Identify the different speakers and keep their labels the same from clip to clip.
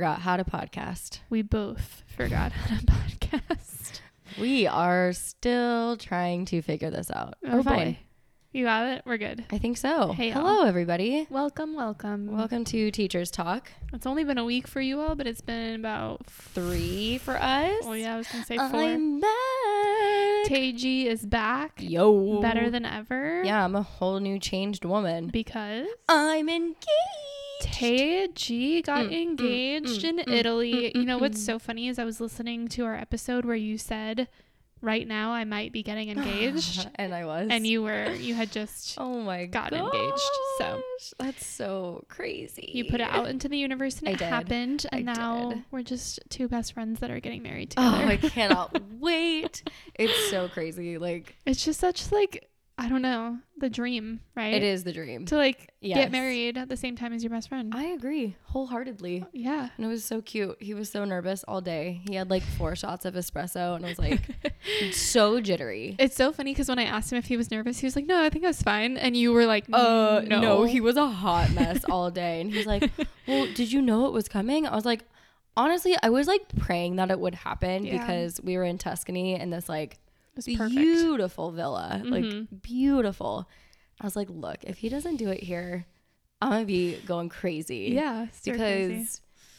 Speaker 1: forgot how to podcast.
Speaker 2: We both forgot how to podcast.
Speaker 1: We are still trying to figure this out.
Speaker 2: Oh
Speaker 1: We're
Speaker 2: boy. You got it? We're good.
Speaker 1: I think so.
Speaker 2: Hey, y'all.
Speaker 1: Hello, everybody.
Speaker 2: Welcome, welcome.
Speaker 1: Welcome to Teachers Talk.
Speaker 2: It's only been a week for you all, but it's been about
Speaker 1: Three for us.
Speaker 2: Oh yeah, I was gonna say 4
Speaker 1: I'm back.
Speaker 2: Teji is back.
Speaker 1: Yo.
Speaker 2: Better than ever.
Speaker 1: Yeah, I'm a whole new changed woman.
Speaker 2: Because
Speaker 1: I'm engaged.
Speaker 2: Teji got
Speaker 1: Mm, mm,
Speaker 2: engaged
Speaker 1: mm,
Speaker 2: in
Speaker 1: mm,
Speaker 2: Italy.
Speaker 1: mm,
Speaker 2: you know
Speaker 1: mm,
Speaker 2: what's so funny is I was listening to our episode where you said, "Right now, I might be getting engaged,"
Speaker 1: and I was.
Speaker 2: and you were you had just
Speaker 1: Oh my
Speaker 2: got
Speaker 1: gosh.
Speaker 2: engaged, so.
Speaker 1: that's so crazy.
Speaker 2: you put it out into the universe and
Speaker 1: I
Speaker 2: it
Speaker 1: did.
Speaker 2: happened, and
Speaker 1: I
Speaker 2: now
Speaker 1: did.
Speaker 2: we're just two best friends that are getting married
Speaker 1: Oh. I cannot wait. It's so crazy. Like
Speaker 2: it's just such like I don't know the dream, right?
Speaker 1: it is the dream.
Speaker 2: to like
Speaker 1: Yes.
Speaker 2: get married at the same time as your best friend.
Speaker 1: I agree wholeheartedly.
Speaker 2: yeah.
Speaker 1: And it was so cute. He was so nervous all day. He had like four shots of espresso and I was like so jittery.
Speaker 2: It's so funny because when I asked him if he was nervous, he was like, "No, I think I was fine," and you were like,
Speaker 1: Uh
Speaker 2: no,
Speaker 1: no. he was a hot mess all day. And he's like, Well, did you know it was coming? I was like, honestly, I was like praying that it would happen
Speaker 2: Yeah.
Speaker 1: because we were in Tuscany and this like
Speaker 2: It was perfect.
Speaker 1: beautiful villa.
Speaker 2: Mhm.
Speaker 1: Like beautiful. I was like, look, if he doesn't do it here, I'm gonna be going crazy.
Speaker 2: Yeah,
Speaker 1: Because
Speaker 2: crazy.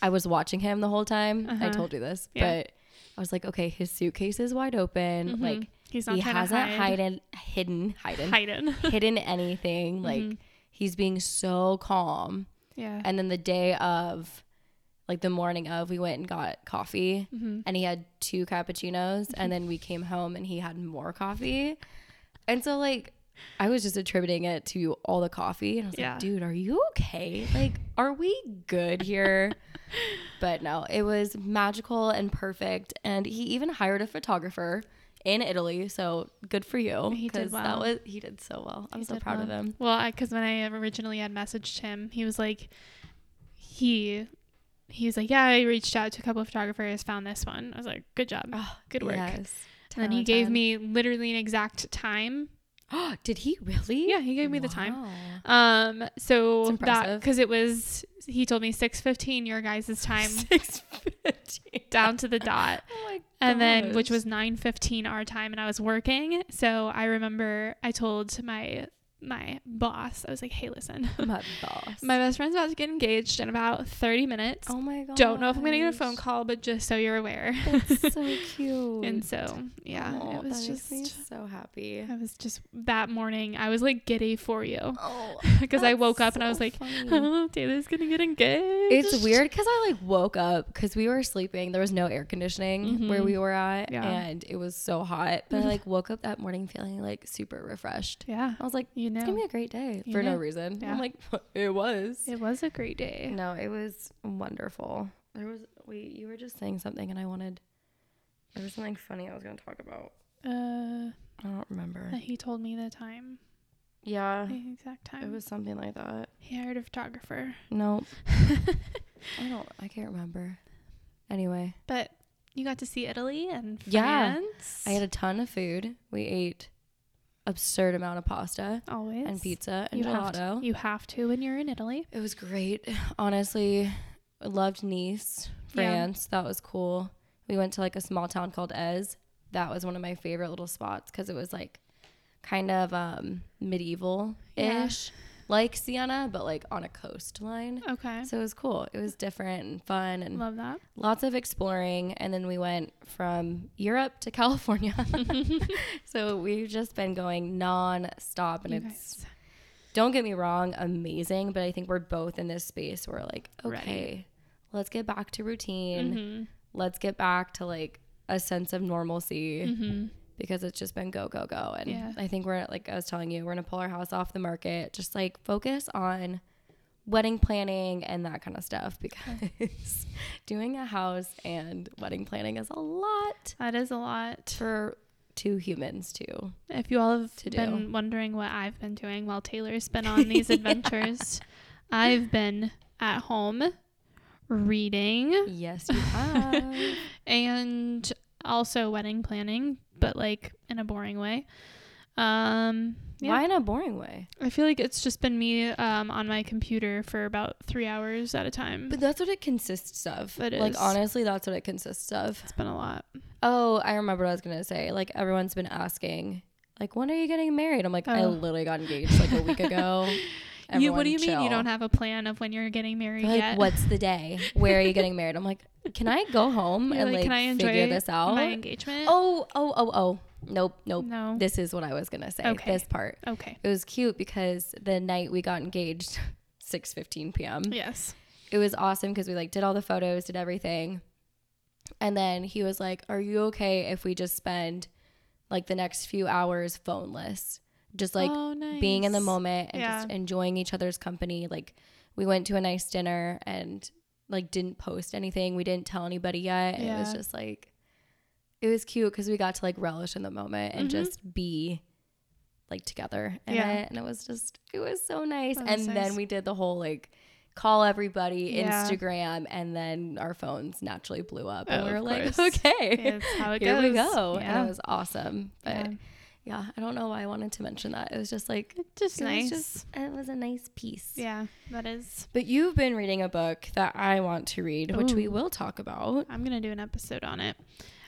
Speaker 1: I was watching him the whole time. I
Speaker 2: Uh-huh.
Speaker 1: told you this.
Speaker 2: Yeah.
Speaker 1: But I was like, okay, his suitcase is wide open.
Speaker 2: Mhm.
Speaker 1: Like
Speaker 2: he's not
Speaker 1: he hasn't
Speaker 2: hide.
Speaker 1: hidden hidden hidden
Speaker 2: Hidden.
Speaker 1: hidden anything. Like
Speaker 2: Mhm.
Speaker 1: he's being so calm.
Speaker 2: yeah.
Speaker 1: And then the day of like the morning of we went and got coffee
Speaker 2: Mhm.
Speaker 1: and he had two cappuccinos and then we came home and he had more coffee. And so like I was just attributing it to all the coffee and I was
Speaker 2: Yeah.
Speaker 1: like, dude, are you okay? Like, are we good here? but no, it was magical and perfect. And he even hired a photographer in Italy. So good for you.
Speaker 2: He did well.
Speaker 1: That was he did so well. I'm
Speaker 2: He
Speaker 1: so proud of
Speaker 2: well.
Speaker 1: him.
Speaker 2: Well, because when I originally had messaged him, he was like, he, he was like, yeah, I reached out to a couple of photographers, found this one. I was like, good job,
Speaker 1: Oh,
Speaker 2: good work.
Speaker 1: Yes.
Speaker 2: And then he gave me literally an exact time.
Speaker 1: Did he really?
Speaker 2: Yeah, he gave me the time. Um, so that because it was he told me six fifteen your guys' time
Speaker 1: Six fifty.
Speaker 2: down to the dot,
Speaker 1: Oh my
Speaker 2: and then which was nine fifteen our time, and I was working. So I remember I told my my boss, I was like, hey, listen,
Speaker 1: my boss.
Speaker 2: my best friend's about to get engaged in about thirty minutes.
Speaker 1: oh my god.
Speaker 2: Don't know if I'm gonna get a phone call, but just so you're aware.
Speaker 1: That's so cute.
Speaker 2: and so yeah,
Speaker 1: Aw,
Speaker 2: it was
Speaker 1: that makes me
Speaker 2: just.
Speaker 1: so happy.
Speaker 2: I was just that morning. I was like giddy for you
Speaker 1: Oh,
Speaker 2: because I woke up and I was
Speaker 1: so
Speaker 2: like,
Speaker 1: funny.
Speaker 2: "Oh, Taylor's gonna get engaged."
Speaker 1: It's weird because I like woke up because we were sleeping. There was no air conditioning where
Speaker 2: Mhm.
Speaker 1: we were at,
Speaker 2: Yeah.
Speaker 1: and it was so hot. But I like woke up that morning feeling like super refreshed.
Speaker 2: Yeah,
Speaker 1: I was like,
Speaker 2: you
Speaker 1: it's
Speaker 2: know,
Speaker 1: gonna be a great day
Speaker 2: You
Speaker 1: for no reason.
Speaker 2: Yeah.
Speaker 1: I'm like, it was.
Speaker 2: it was a great day.
Speaker 1: No, it was wonderful. There was wait, you were just saying something, and I wanted. There was something funny I was gonna talk about.
Speaker 2: Uh,
Speaker 1: I don't remember.
Speaker 2: he told me the time,
Speaker 1: Yeah,
Speaker 2: the exact time.
Speaker 1: it was something like that.
Speaker 2: he hired a photographer.
Speaker 1: No, I don't. I can't remember. Anyway,
Speaker 2: But you got to see Italy and
Speaker 1: Yeah.
Speaker 2: France.
Speaker 1: I had a ton of food. We ate absurd amount of pasta
Speaker 2: always
Speaker 1: and pizza and
Speaker 2: You have,
Speaker 1: gelato.
Speaker 2: to, you have to when you're in Italy.
Speaker 1: It was great. Honestly, loved Nice,
Speaker 2: Yeah.
Speaker 1: France. That was cool. We went to like a small town called Èze. That was one of my favorite little spots because it was like kind of um, medieval ish, like Siena, but like on a coastline.
Speaker 2: Okay,
Speaker 1: So it was cool. It was different and fun and
Speaker 2: love that.
Speaker 1: lots of exploring. And then we went from Europe to California. so we've just been going non-stop and
Speaker 2: You
Speaker 1: it's
Speaker 2: guys.
Speaker 1: don't get me wrong, amazing, but I think we're both in this space where like,
Speaker 2: Ready.
Speaker 1: okay, let's get back to routine.
Speaker 2: Mhm.
Speaker 1: Let's get back to like a sense of normalcy
Speaker 2: Mhm.
Speaker 1: Because it's just been go, go, go. And
Speaker 2: Yeah.
Speaker 1: I think we're like I was telling you, we're gonna pull our house off the market, just like focus on wedding planning and that kind of stuff because doing a house and wedding planning is a lot
Speaker 2: That is a lot.
Speaker 1: for two humans too.
Speaker 2: If you all have
Speaker 1: to
Speaker 2: been
Speaker 1: do.
Speaker 2: wondering what I've been doing while Taylor's been on these adventures, I've been at home reading
Speaker 1: Yes, you have.
Speaker 2: and also wedding planning, but like in a boring way. Um, yeah.
Speaker 1: Why in a boring way?
Speaker 2: I feel like it's just been me um, on my computer for about three hours at a time.
Speaker 1: But that's what it consists of.
Speaker 2: It
Speaker 1: Like
Speaker 2: is.
Speaker 1: honestly, that's what it consists of.
Speaker 2: it's been a lot.
Speaker 1: Oh, I remember what I was gonna say. Like everyone's been asking, like, when are you getting married? I'm like, I
Speaker 2: Oh.
Speaker 1: literally got engaged like a week ago.
Speaker 2: you, what do you
Speaker 1: Everyone
Speaker 2: mean you don't have a plan of when you're getting married
Speaker 1: like,
Speaker 2: yet?
Speaker 1: what's the day? Where are you getting married? I'm like, can I go home
Speaker 2: You're
Speaker 1: and like,
Speaker 2: can I enjoy
Speaker 1: figure this out?
Speaker 2: my engagement?
Speaker 1: Oh, oh, oh, oh. Nope, nope.
Speaker 2: no.
Speaker 1: This is what I was gonna say.
Speaker 2: Okay.
Speaker 1: This part.
Speaker 2: okay.
Speaker 1: It was cute because the night we got engaged, 6:15 p.m.
Speaker 2: Yes.
Speaker 1: It was awesome because we like did all the photos, did everything, and then he was like, "Are you okay if we just spend like the next few hours phoneless, just like
Speaker 2: oh,
Speaker 1: being in the moment and
Speaker 2: Yeah.
Speaker 1: just enjoying each other's company?" Like we went to a nice dinner and like didn't post anything. We didn't tell anybody yet. And it was just like it was cute because we got to like relish in the moment and
Speaker 2: Mhm.
Speaker 1: just be like together in
Speaker 2: Yeah.
Speaker 1: it and it was just it was so nice
Speaker 2: That
Speaker 1: and
Speaker 2: was
Speaker 1: then we did the whole like call everybody
Speaker 2: Yeah.
Speaker 1: instagram and then our phones naturally blew up and
Speaker 2: Oh,
Speaker 1: we were like okay
Speaker 2: That's how it
Speaker 1: here
Speaker 2: goes.
Speaker 1: we go
Speaker 2: Yeah.
Speaker 1: and it was awesome but
Speaker 2: yeah.
Speaker 1: i don't know why i wanted to mention that it was just like
Speaker 2: just
Speaker 1: it
Speaker 2: nice.
Speaker 1: was just it was a nice piece
Speaker 2: yeah, that is.
Speaker 1: but you've been reading a book that i want to read which we will talk about
Speaker 2: I'm gonna do an episode on it.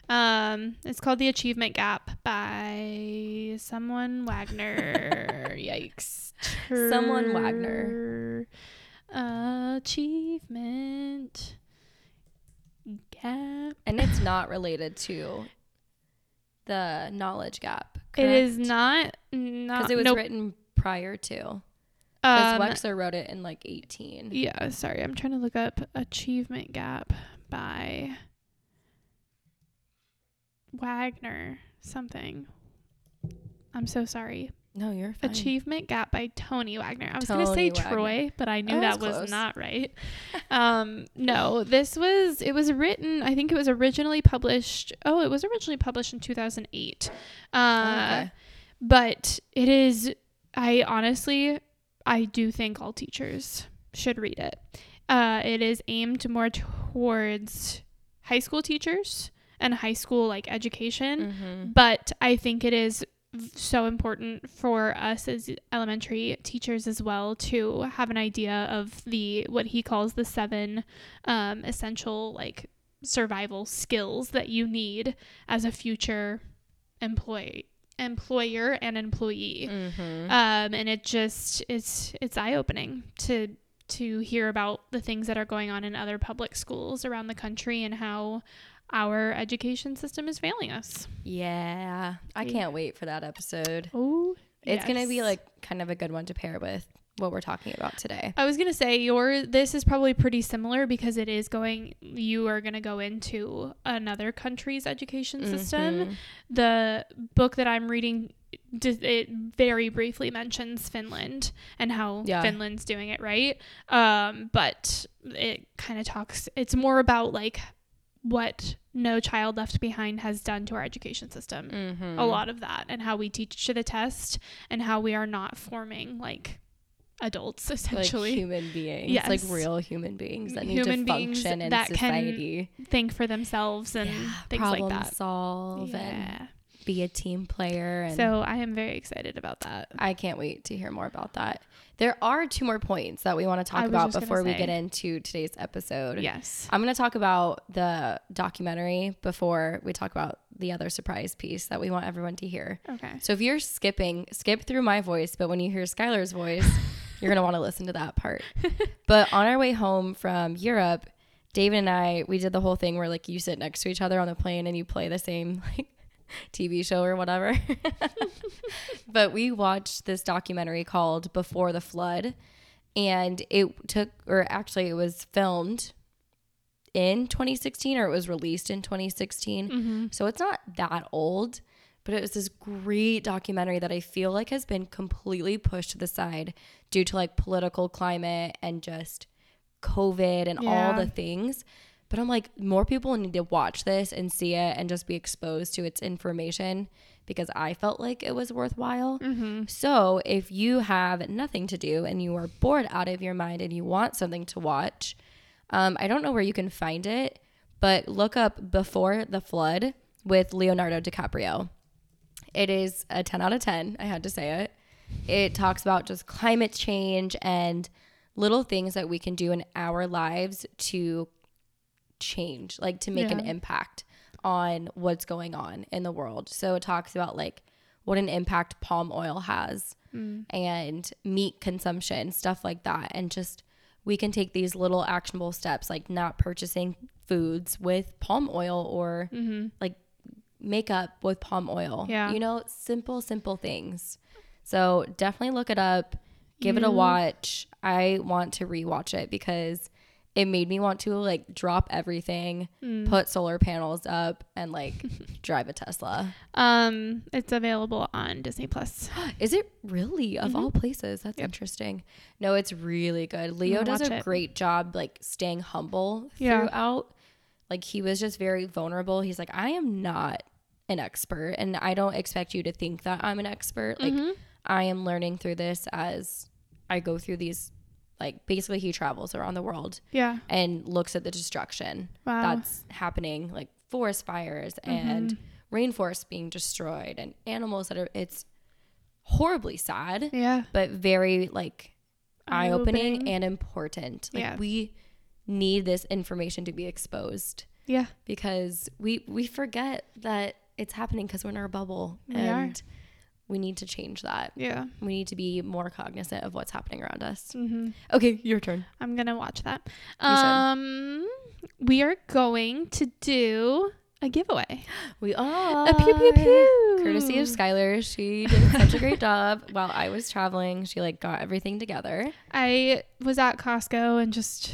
Speaker 2: Um, it's called The Achievement Gap by someone Wagner. Yikes.
Speaker 1: Someone Wagner.
Speaker 2: Achievement Gap.
Speaker 1: and it's not related to the knowledge gap
Speaker 2: It is
Speaker 1: correct?
Speaker 2: not not
Speaker 1: because it was
Speaker 2: nope.
Speaker 1: written prior to because
Speaker 2: Um,
Speaker 1: wexler wrote it in like 18
Speaker 2: yeah, sorry, I'm trying to look up Achievement Gap by Wagner something. I'm so sorry.
Speaker 1: No you're fine
Speaker 2: Achievement Gap by Tony Wagner. I was gonna say
Speaker 1: Wagner.
Speaker 2: Troy, but I knew
Speaker 1: Oh,
Speaker 2: that
Speaker 1: that's
Speaker 2: was not right. um, no, this was it was written. I think it was originally published. Oh, it was originally published in 2008. Uh,
Speaker 1: okay.
Speaker 2: but it is. I honestly, I do think all teachers should read it. Uh, it is aimed more towards high school teachers and high school like education
Speaker 1: mm-hmm.
Speaker 2: but I think it is so important for us as elementary teachers as well to have an idea of the what he calls the seven um, essential like survival skills that you need as a future employee employer and employee
Speaker 1: Mm-hmm.
Speaker 2: um, and it just it's it's eye opening to to hear about the things that are going on in other public schools around the country and how our education system is failing us.
Speaker 1: yeah i can't wait for that episode
Speaker 2: Oh,
Speaker 1: it's gonna be like kind of a good one to pair with what we're talking about today
Speaker 2: I was gonna say your this is probably pretty similar because it is going. You are gonna go into another country's education system.
Speaker 1: Mhm.
Speaker 2: The book that I'm reading, it very briefly mentions Finland and how
Speaker 1: Yeah.
Speaker 2: Finland's doing it right. Um, but it kind of talks. It's more about like what No Child Left Behind has done to our education system.
Speaker 1: Mhm.
Speaker 2: a lot of that and how we teach to the test and how we are not forming like adults essentially
Speaker 1: like human beings
Speaker 2: Yes.
Speaker 1: like real human beings that need to function in
Speaker 2: that can
Speaker 1: society
Speaker 2: think for themselves and
Speaker 1: Yeah,
Speaker 2: things
Speaker 1: problem
Speaker 2: like that
Speaker 1: solve and be a team player and
Speaker 2: so i am very excited about that
Speaker 1: I can't wait to hear more about that. There are two more points that we want to talk about before we get into today's episode.
Speaker 2: yes
Speaker 1: I'm going to talk about the documentary before we talk about the other surprise piece that we want everyone to hear.
Speaker 2: okay
Speaker 1: So if you're skipping, skip through my voice, but when you hear Skylar's voice, you're going to want to listen to that part. but on our way home from Europe, David and I, we did the whole thing where like you sit next to each other on the plane and you play the same like TV show or whatever. but we watched this documentary called Before the Flood and it took or actually it was filmed in 2016 or it was released in 2016.
Speaker 2: mm-hmm.
Speaker 1: So it's not that old, but it was this great documentary that I feel like has been completely pushed to the side due to like political climate and just COVID and all the things. But I'm like, more people need to watch this and see it and just be exposed to its information because I felt like it was worthwhile.
Speaker 2: Mm-hmm.
Speaker 1: So, if you have nothing to do and you are bored out of your mind and you want something to watch, um, I don't know where you can find it, but look up Before the Flood with Leonardo DiCaprio. It is a 10 out of 10. I had to say it. It talks about just climate change and little things that we can do in our lives to change, like to make an impact on what's going on in the world. So it talks about like what an impact palm oil has mm. and meat consumption, stuff like that. And just we can take these little actionable steps like not purchasing foods with palm oil or mm-hmm. like makeup with palm oil.
Speaker 2: Yeah.
Speaker 1: You know, simple, simple things. So definitely look it up, give it a mm-hmm. watch. I want to rewatch it because it made me want to like drop everything, put solar panels up, and like drive a Tesla.
Speaker 2: Um, it's available on Disney Plus.
Speaker 1: Is it really of all places? That's interesting. No, it's really good. Leo does a
Speaker 2: it.
Speaker 1: great job like staying humble
Speaker 2: Yeah.
Speaker 1: throughout. Like he was just very vulnerable. He's like, I am not an expert and I don't expect you to think that I'm an expert. Like
Speaker 2: Mm-hmm.
Speaker 1: I am learning through this as I go through these like basically he travels around the world
Speaker 2: Yeah.
Speaker 1: and looks at the destruction
Speaker 2: Wow.
Speaker 1: that's happening like forest fires mm-hmm. and rainforests being destroyed and animals that are it's horribly sad
Speaker 2: Yeah.
Speaker 1: but very like eye opening
Speaker 2: Eye-opening.
Speaker 1: and important like
Speaker 2: Yeah.
Speaker 1: we need this information to be exposed
Speaker 2: Yeah.
Speaker 1: because we we forget that it's happening because we're in our bubble
Speaker 2: We
Speaker 1: and
Speaker 2: are.
Speaker 1: We need to change that
Speaker 2: Yeah.
Speaker 1: we need to be more cognizant of what's happening around us
Speaker 2: Mm-hmm.
Speaker 1: okay your turn
Speaker 2: I'm gonna watch that. Um, we are going to do a giveaway.
Speaker 1: we are
Speaker 2: A pew pew pew.
Speaker 1: courtesy of Skylar. She did such a great job while I was traveling. She like got everything together,
Speaker 2: I was at Costco and just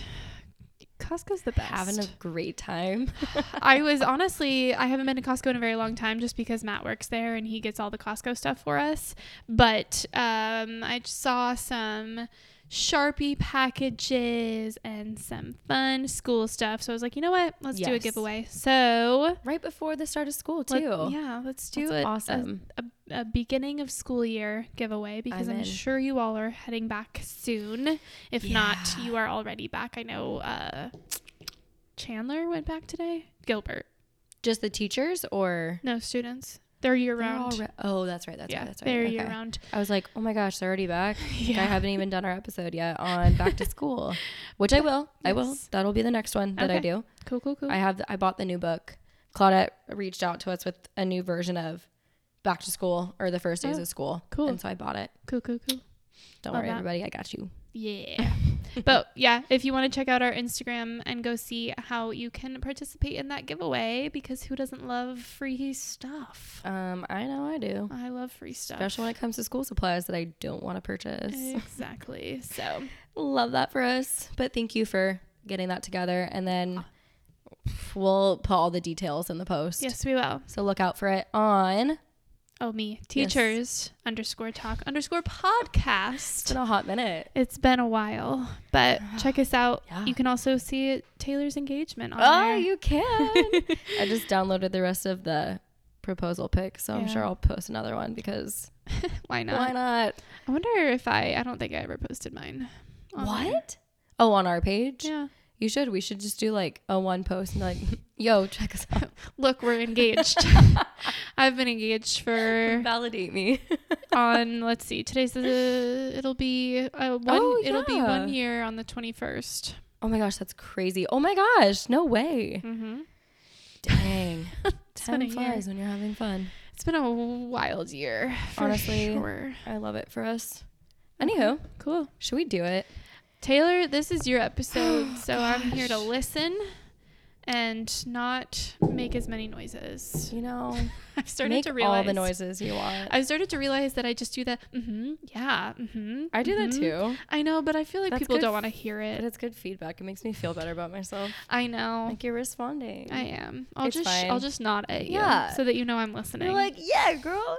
Speaker 2: Costco's the best.
Speaker 1: having a great time.
Speaker 2: I was honestly, I haven't been to Costco in a very long time just because Matt works there and he gets all the Costco stuff for us. But um, I saw some Sharpie packages and some fun school stuff. So I was like, you know what? Let's do a giveaway. So,
Speaker 1: right before the start of school
Speaker 2: let-
Speaker 1: too.
Speaker 2: yeah, let's do
Speaker 1: That's
Speaker 2: it.
Speaker 1: awesome.
Speaker 2: A, a beginning of school year giveaway because
Speaker 1: I'm
Speaker 2: I'm, sure you all are heading back soon. If not, you are already back. I know uh, Chandler went back today. Gilbert.
Speaker 1: Just the teachers or
Speaker 2: No students. They're year
Speaker 1: They're
Speaker 2: round.
Speaker 1: re- oh, that's right. That's
Speaker 2: yeah,
Speaker 1: right. That's right.
Speaker 2: they're
Speaker 1: okay.
Speaker 2: year round.
Speaker 1: I was like, oh my gosh, they're already back. Like, I haven't even done our episode yet on back to school, which I will. I will. That'll be the next one that I do.
Speaker 2: Cool, cool, cool.
Speaker 1: I have. I bought the new book. Claudette reached out to us with a new version of back to school or the first days
Speaker 2: Oh,
Speaker 1: of school.
Speaker 2: cool.
Speaker 1: And so I bought it.
Speaker 2: cool, cool, cool.
Speaker 1: Don't
Speaker 2: Love
Speaker 1: worry,
Speaker 2: that.
Speaker 1: everybody. I got you.
Speaker 2: Yeah. but yeah, if you want to check out our Instagram and go see how you can participate in that giveaway, because who doesn't love free stuff?
Speaker 1: Um, I know I do.
Speaker 2: I love free stuff.
Speaker 1: Especially when it comes to school supplies that I don't want to purchase.
Speaker 2: Exactly. So
Speaker 1: Love that for us. But thank you for getting that together. And then we'll put all the details in the post.
Speaker 2: yes, we will.
Speaker 1: So look out for it on.
Speaker 2: Oh, me. Teachers underscore talk underscore podcast.
Speaker 1: It's been a hot minute.
Speaker 2: It's been a while, but check us out.
Speaker 1: Yeah.
Speaker 2: You can also see Taylor's engagement on
Speaker 1: Oh,
Speaker 2: there.
Speaker 1: you can. I just downloaded the rest of the proposal pic, so I'm sure I'll post another one because
Speaker 2: Why not?
Speaker 1: why not?
Speaker 2: I wonder if I. I don't think I ever posted mine. on there.
Speaker 1: What? Oh, on our page?
Speaker 2: Yeah.
Speaker 1: You should. We should just do like a one post and like, yo, check us out.
Speaker 2: Look, we're engaged. I've been engaged for
Speaker 1: Validate me.
Speaker 2: on. Let's see. Today's the. It'll be uh, one.
Speaker 1: Oh,
Speaker 2: It'll be one year on the twenty first.
Speaker 1: oh my gosh, that's crazy. Oh my gosh, no way.
Speaker 2: Mm-hmm.
Speaker 1: Dang. Time
Speaker 2: a year.
Speaker 1: when you're having fun.
Speaker 2: It's been a wild year.
Speaker 1: Honestly.
Speaker 2: sure.
Speaker 1: I love it for us. Anywho,
Speaker 2: Cool.
Speaker 1: should we do it?
Speaker 2: Taylor, this is your episode, so I'm here to listen and not make as many noises.
Speaker 1: You know,
Speaker 2: I've started to realize
Speaker 1: all the noises you want.
Speaker 2: I've started to realize that I just do that. mm-hmm, yeah, mm-hmm.
Speaker 1: I do that
Speaker 2: mhm."
Speaker 1: too.
Speaker 2: I know, but I feel like
Speaker 1: That's
Speaker 2: people don't want to hear
Speaker 1: But
Speaker 2: it.
Speaker 1: it's good feedback. It makes me feel better about myself.
Speaker 2: I know.
Speaker 1: Like you're responding.
Speaker 2: I am. I'll
Speaker 1: It's
Speaker 2: just
Speaker 1: fine.
Speaker 2: I'll just nod at you
Speaker 1: Yeah.
Speaker 2: so that you know I'm listening.
Speaker 1: You're like, yeah, girl,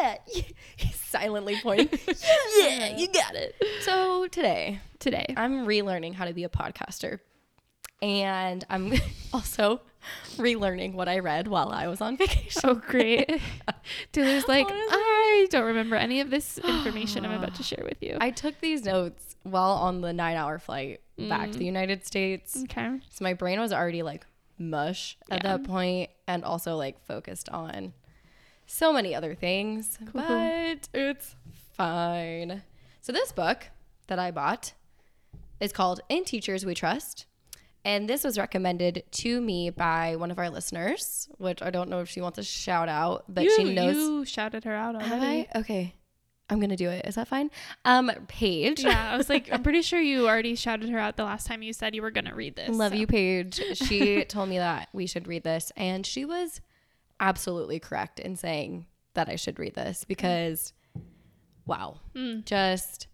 Speaker 1: yeah. He's silently pointing. yeah, you got it. So today,
Speaker 2: today.
Speaker 1: I'm relearning how to be a podcaster. And I'm also relearning what I read while I was on vacation.
Speaker 2: Oh great. Taylor's like,
Speaker 1: Honestly.
Speaker 2: I don't remember any of this information I'm about to share with you.
Speaker 1: I took these notes while on the nine hour flight back
Speaker 2: Mm.
Speaker 1: to the United States.
Speaker 2: okay.
Speaker 1: So my brain was already like mush at
Speaker 2: Yeah.
Speaker 1: that point and also like focused on so many other things,
Speaker 2: Cool.
Speaker 1: but it's fine. So this book that I bought is called In Teachers We Trust. And this was recommended to me by one of our listeners, which I don't know if she wants a shout out, but
Speaker 2: you,
Speaker 1: she knows.
Speaker 2: you shouted her out
Speaker 1: Have
Speaker 2: already.
Speaker 1: I? Okay. I'm going to do it. Is that fine? Um, Paige.
Speaker 2: Yeah, I was like, I'm pretty sure you already shouted her out the last time you said you were gonna read this.
Speaker 1: Love
Speaker 2: so.
Speaker 1: you, Paige. She told me that we should read this, and she was absolutely correct in saying that I should read this because, wow,
Speaker 2: Mm.
Speaker 1: just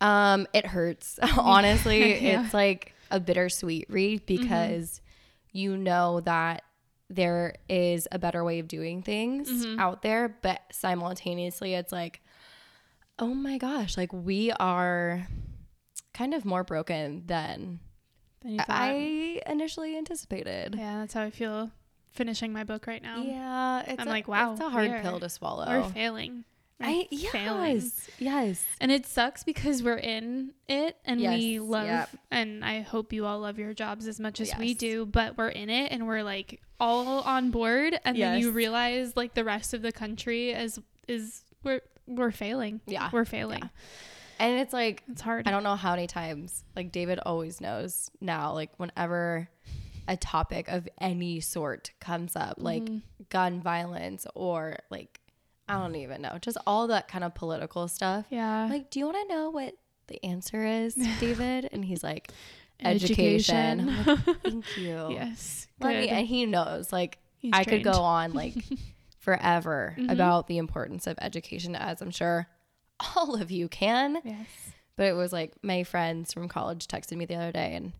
Speaker 1: um, it hurts. Honestly,
Speaker 2: Yeah.
Speaker 1: it's like a bittersweet read because you know that there is a better way of doing things
Speaker 2: Mhm.
Speaker 1: out there, but simultaneously, it's like, oh my gosh, like we are kind of more broken than
Speaker 2: you
Speaker 1: I initially anticipated.
Speaker 2: yeah, that's how I feel finishing my book right now.
Speaker 1: Yeah, it's
Speaker 2: I'm
Speaker 1: a,
Speaker 2: like, wow,
Speaker 1: it's a hard pill to swallow.
Speaker 2: We're failing.
Speaker 1: I yes,
Speaker 2: failing.
Speaker 1: yes,
Speaker 2: And it sucks because we're in it and we love
Speaker 1: yep.
Speaker 2: and I hope you all love your jobs as much as we do, but we're in it and we're like all on board and then you realize like the rest of the country is is we're we're failing.
Speaker 1: Yeah,
Speaker 2: We're failing.
Speaker 1: yeah. and it's like
Speaker 2: It's hard.
Speaker 1: I don't know how many times like David always knows now. Like whenever a topic of any sort comes up, like
Speaker 2: Mhm.
Speaker 1: gun violence or like I don't even know, just all that kind of political stuff.
Speaker 2: Yeah.
Speaker 1: Like, do you want to know what the answer is, David? And he's like,
Speaker 2: Education.
Speaker 1: education. Like, Thank you.
Speaker 2: yes.
Speaker 1: Let me, and he knows, like,
Speaker 2: He's
Speaker 1: I could go on like forever
Speaker 2: Mhm.
Speaker 1: about the importance of education, as I'm sure all of you can.
Speaker 2: Yes.
Speaker 1: But it was like my friends from college texted me the other day and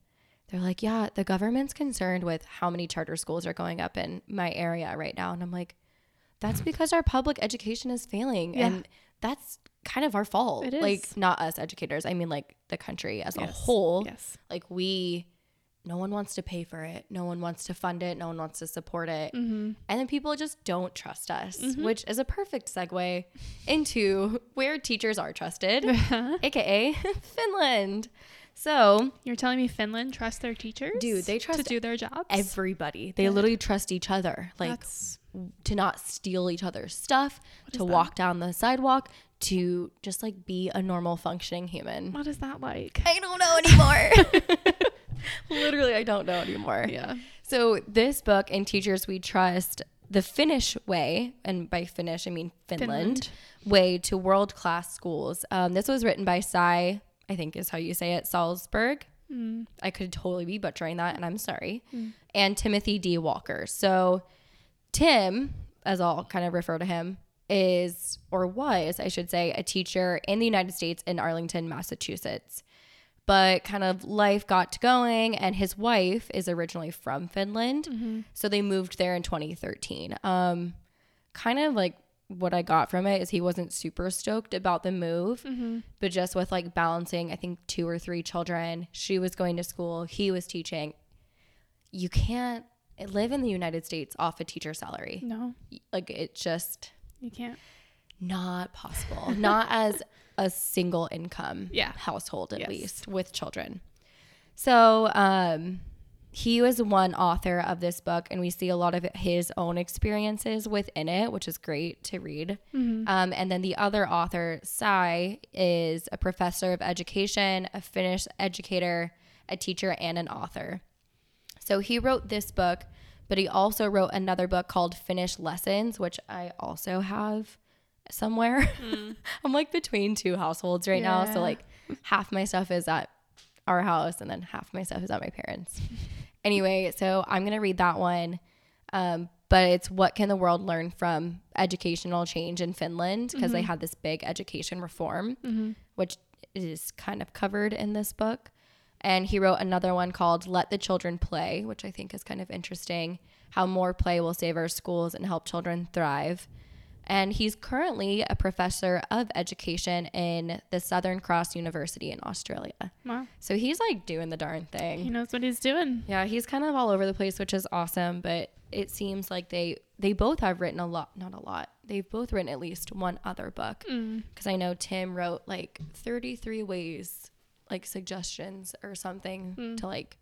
Speaker 1: they're like, yeah, the government's concerned with how many charter schools are going up in my area right now. And I'm like, that's because our public education is failing.
Speaker 2: Yeah.
Speaker 1: And that's kind of our fault.
Speaker 2: It
Speaker 1: Like, not us educators. I mean, like the country as a whole
Speaker 2: Yes.
Speaker 1: like we no one wants to pay for it no one wants to fund it no one wants to support it
Speaker 2: Mm-hmm.
Speaker 1: and then people just don't trust us
Speaker 2: Mhm.
Speaker 1: which is a perfect segue into where teachers are trusted aka finland so
Speaker 2: You're telling me Finland trusts their teachers?
Speaker 1: Dude, they trust to
Speaker 2: do their jobs.
Speaker 1: everybody they literally trust each other like
Speaker 2: That's
Speaker 1: to not steal each other's stuff
Speaker 2: What
Speaker 1: to walk down the sidewalk to just like be a normal functioning human
Speaker 2: what is that like?
Speaker 1: i don't know anymore literally i don't know anymore
Speaker 2: Yeah.
Speaker 1: So this book in Teachers We Trust, the Finnish way, and by Finnish I mean Finland, way to world class schools. Um, this was written by Cy, I think is how you say it, Salzburg.
Speaker 2: Mm.
Speaker 1: I could totally be butchering that, and I'm sorry.
Speaker 2: Mm.
Speaker 1: And Timothy D. Walker. So Tim, as I'll kind of refer to him, is or was, I should say, a teacher in the United States in Arlington, Massachusetts. But kind of life got going, and his wife is originally from Finland.
Speaker 2: Mm-hmm.
Speaker 1: So they moved there in 2013. Um, kind of like what I got from it is he wasn't super stoked about the move,
Speaker 2: Mm-hmm.
Speaker 1: but just with like balancing, I think two or three children. She was going to school, he was teaching. You can't live in the United States off a teacher salary.
Speaker 2: No,
Speaker 1: Like it just
Speaker 2: you can't.
Speaker 1: not possible. not as a single income
Speaker 2: Yeah.
Speaker 1: household at
Speaker 2: Yes.
Speaker 1: least with children. So, um he was one author of this book and we see a lot of his own experiences within it, which is great to read.
Speaker 2: Mm-hmm.
Speaker 1: Um, and then the other author, Sai, is a professor of education, a Finnish educator, a teacher, and an author. So he wrote this book, but he also wrote another book called Finnish Lessons, which I also have somewhere. I'm like between two households right now. So like half my stuff is at our house and then half my stuff is at my parents. anyway, so I'm going to read that one. Um, but it's what can the world learn from educational change in Finland because they had this big education reform,
Speaker 2: Mm-hmm.
Speaker 1: which is kind of covered in this book. And he wrote another one called Let the Children Play, which I think is kind of interesting how more play will save our schools and help children thrive. And he's currently a professor of education in the Southern Cross University in Australia.
Speaker 2: Wow,
Speaker 1: So he's like doing the darn thing.
Speaker 2: he knows what he's doing.
Speaker 1: Yeah, he's kind of all over the place, which is awesome. But it seems like they they both have written a lot, not a lot. They've both written at least one other book
Speaker 2: Mm.
Speaker 1: because I know Tim wrote like 33 ways, like suggestions or something
Speaker 2: Mm.
Speaker 1: to like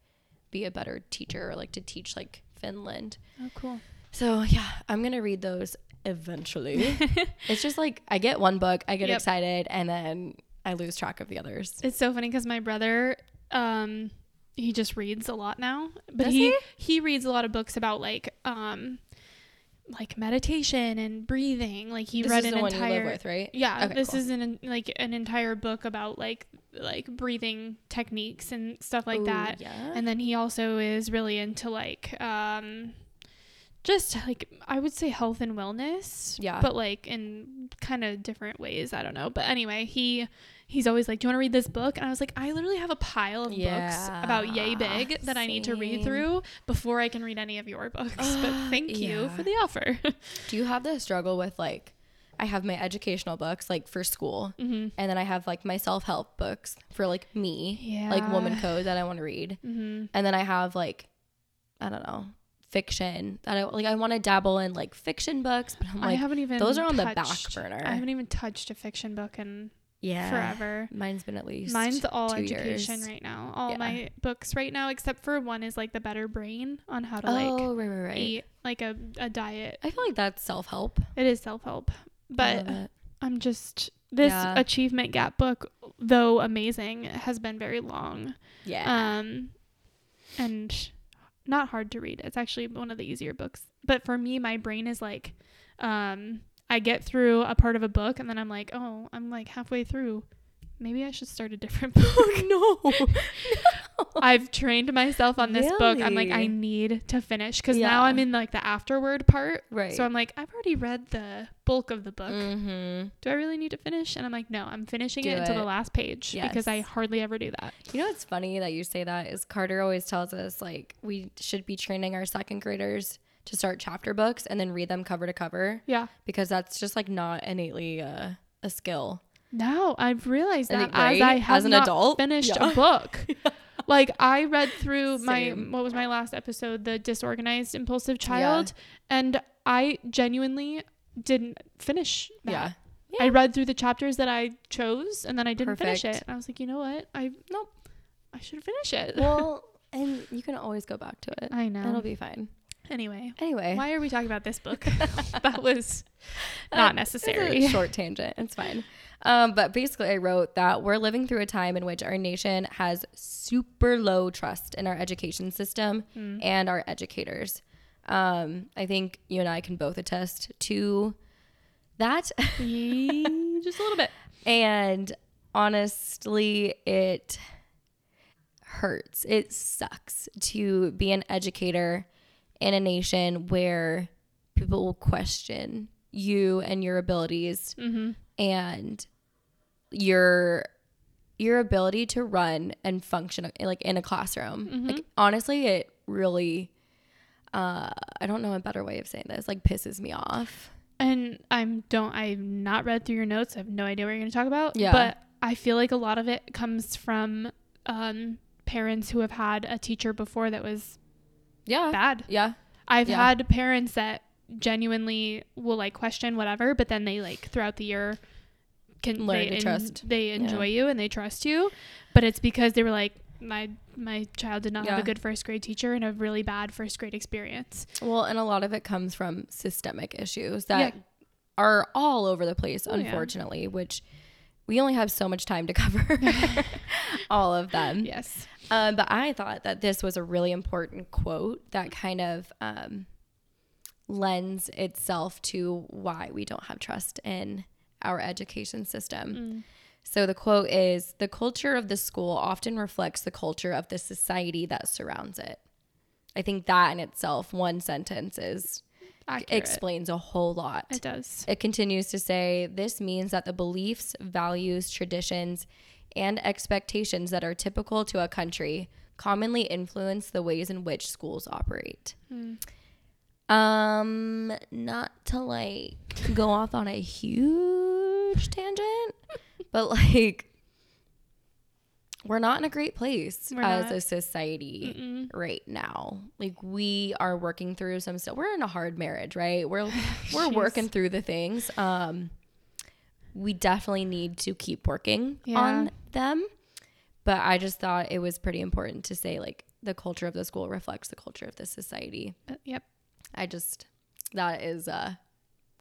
Speaker 1: be a better teacher or like to teach like Finland.
Speaker 2: Oh, cool.
Speaker 1: So yeah, I'm gonna read those eventually. it's just like I get one book, I get
Speaker 2: Yep.
Speaker 1: excited, and then I lose track of the others.
Speaker 2: It's so funny because my brother, um, he just reads a lot now, but
Speaker 1: Does
Speaker 2: he,
Speaker 1: he?
Speaker 2: reads a lot of books about like um, like meditation and breathing. Like he
Speaker 1: this
Speaker 2: read an entire
Speaker 1: with, right?
Speaker 2: yeah.
Speaker 1: Okay,
Speaker 2: this
Speaker 1: cool.
Speaker 2: is an like an entire book about like like breathing techniques and stuff like
Speaker 1: Ooh,
Speaker 2: that.
Speaker 1: Yeah.
Speaker 2: And then he also is really into like um just like I would say health and wellness.
Speaker 1: Yeah.
Speaker 2: But like in kind of different ways. I don't know. But anyway, he he's always like, Do you want to read this book? And I was like, I literally have a pile of books about yay big that I need to read through before I can read any of your books. but thank you for the offer.
Speaker 1: Do you have the struggle with like I have my educational books like for school,
Speaker 2: mm-hmm.
Speaker 1: and then I have like my self help books for like me,
Speaker 2: Yeah.
Speaker 1: like woman code that I want to read,
Speaker 2: Mm-hmm.
Speaker 1: and then I have like I don't know fiction that I like. I want to dabble in like fiction books, but I'm
Speaker 2: I
Speaker 1: like
Speaker 2: haven't even
Speaker 1: those are on the back
Speaker 2: touched-
Speaker 1: burner.
Speaker 2: I haven't even touched a fiction book in
Speaker 1: yeah,
Speaker 2: forever.
Speaker 1: Mine's been at least
Speaker 2: Mine's all education
Speaker 1: years.
Speaker 2: right now. All
Speaker 1: Yeah.
Speaker 2: my books right now, except for one, is like the Better Brain on how to
Speaker 1: Oh,
Speaker 2: like
Speaker 1: right, right, right.
Speaker 2: eat like a, a diet.
Speaker 1: I feel like that's self help.
Speaker 2: It is self help, but. I'm just this
Speaker 1: Yeah.
Speaker 2: achievement gap book, though amazing, has been very long.
Speaker 1: yeah,
Speaker 2: Um, and not hard to read. It's actually one of the easier books. But for me, my brain is like, um, I get through a part of a book and then I'm like, oh, I'm like halfway through. Maybe I should start a different book.
Speaker 1: no,
Speaker 2: I've trained myself on this book. I'm like, I need to finish because
Speaker 1: Yeah.
Speaker 2: now I'm in like the afterward part.
Speaker 1: right.
Speaker 2: So I'm like, I've already read the bulk of the book.
Speaker 1: mm-hmm.
Speaker 2: Do I really need to finish? And I'm like, no, I'm finishing
Speaker 1: Do
Speaker 2: it until the last page because I hardly ever do that.
Speaker 1: You know what's funny that you say that is Carter always tells us like we should be training our second graders to start chapter books and then read them cover to cover
Speaker 2: Yeah.
Speaker 1: because that's just like not innately uh, a skill.
Speaker 2: No, I've realized that
Speaker 1: think,
Speaker 2: as
Speaker 1: right?
Speaker 2: I
Speaker 1: As
Speaker 2: have
Speaker 1: an
Speaker 2: not
Speaker 1: adult?
Speaker 2: finished
Speaker 1: Yeah.
Speaker 2: a book. Like I read through my what was my last episode, the disorganized impulsive child, and I genuinely didn't finish that.
Speaker 1: Yeah.
Speaker 2: I read through the chapters that I chose and then I didn't finish it. And I was like, you know what? I
Speaker 1: Nope.
Speaker 2: I should finish it.
Speaker 1: Well, and you can always go back to it.
Speaker 2: I know.
Speaker 1: It'll be fine.
Speaker 2: anyway,
Speaker 1: Anyway,
Speaker 2: why are we talking about this book? that was
Speaker 1: Uh,
Speaker 2: not necessary.
Speaker 1: short tangent. It's fine. Um, but basically, I wrote that we're living through a time in which our nation has super low trust in our education system
Speaker 2: Hmm.
Speaker 1: and our educators. Um, I think you and I can both attest to that.
Speaker 2: Just a little bit.
Speaker 1: and honestly, it hurts. It sucks to be an educator in a nation where people will question you and your abilities
Speaker 2: Mm-hmm.
Speaker 1: And your your ability to run and function like in a classroom.
Speaker 2: Mm-hmm.
Speaker 1: Like honestly, it really uh I don't know a better way of saying this. Like pisses me off.
Speaker 2: And I'm don't I've not read through your notes. I have no idea what you're going to talk about.
Speaker 1: Yeah.
Speaker 2: But I feel like a lot of it comes from um, parents who have had a teacher before that was
Speaker 1: Yeah.
Speaker 2: bad.
Speaker 1: Yeah.
Speaker 2: I've
Speaker 1: Yeah.
Speaker 2: had parents that genuinely will like question whatever, but then they like throughout the year can
Speaker 1: Learn
Speaker 2: they
Speaker 1: to trust.
Speaker 2: They enjoy you and they trust you, but it's because they were like my my child did not have a good first grade teacher and a really bad first grade experience.
Speaker 1: Well, and a lot of it comes from systemic issues that
Speaker 2: Yeah.
Speaker 1: are all over the place,
Speaker 2: Oh, yeah.
Speaker 1: unfortunately, which we only have so much time to cover all of them.
Speaker 2: Yes.
Speaker 1: Um, but I thought that this was a really important quote that kind of um, lends itself to why we don't have trust in our education system.
Speaker 2: Mm.
Speaker 1: So the quote is The culture of the school often reflects the culture of the society that surrounds it. I think that in itself, one sentence is
Speaker 2: Accurate.
Speaker 1: explains a whole lot.
Speaker 2: it does.
Speaker 1: It continues to say this means that the beliefs, values, traditions, and expectations that are typical to a country commonly influence the ways in which schools operate. Um, not to like go off on a huge tangent, but like we're not in a great place
Speaker 2: We're
Speaker 1: as
Speaker 2: not.
Speaker 1: a society
Speaker 2: Mm-mm.
Speaker 1: right now. Like we are working through some stuff. We're in a hard marriage, right? We're we're working through the things. Um we definitely need to keep working
Speaker 2: Yeah.
Speaker 1: on them. But I just thought it was pretty important to say like the culture of the school reflects the culture of the society.
Speaker 2: Uh, yep.
Speaker 1: I just that is uh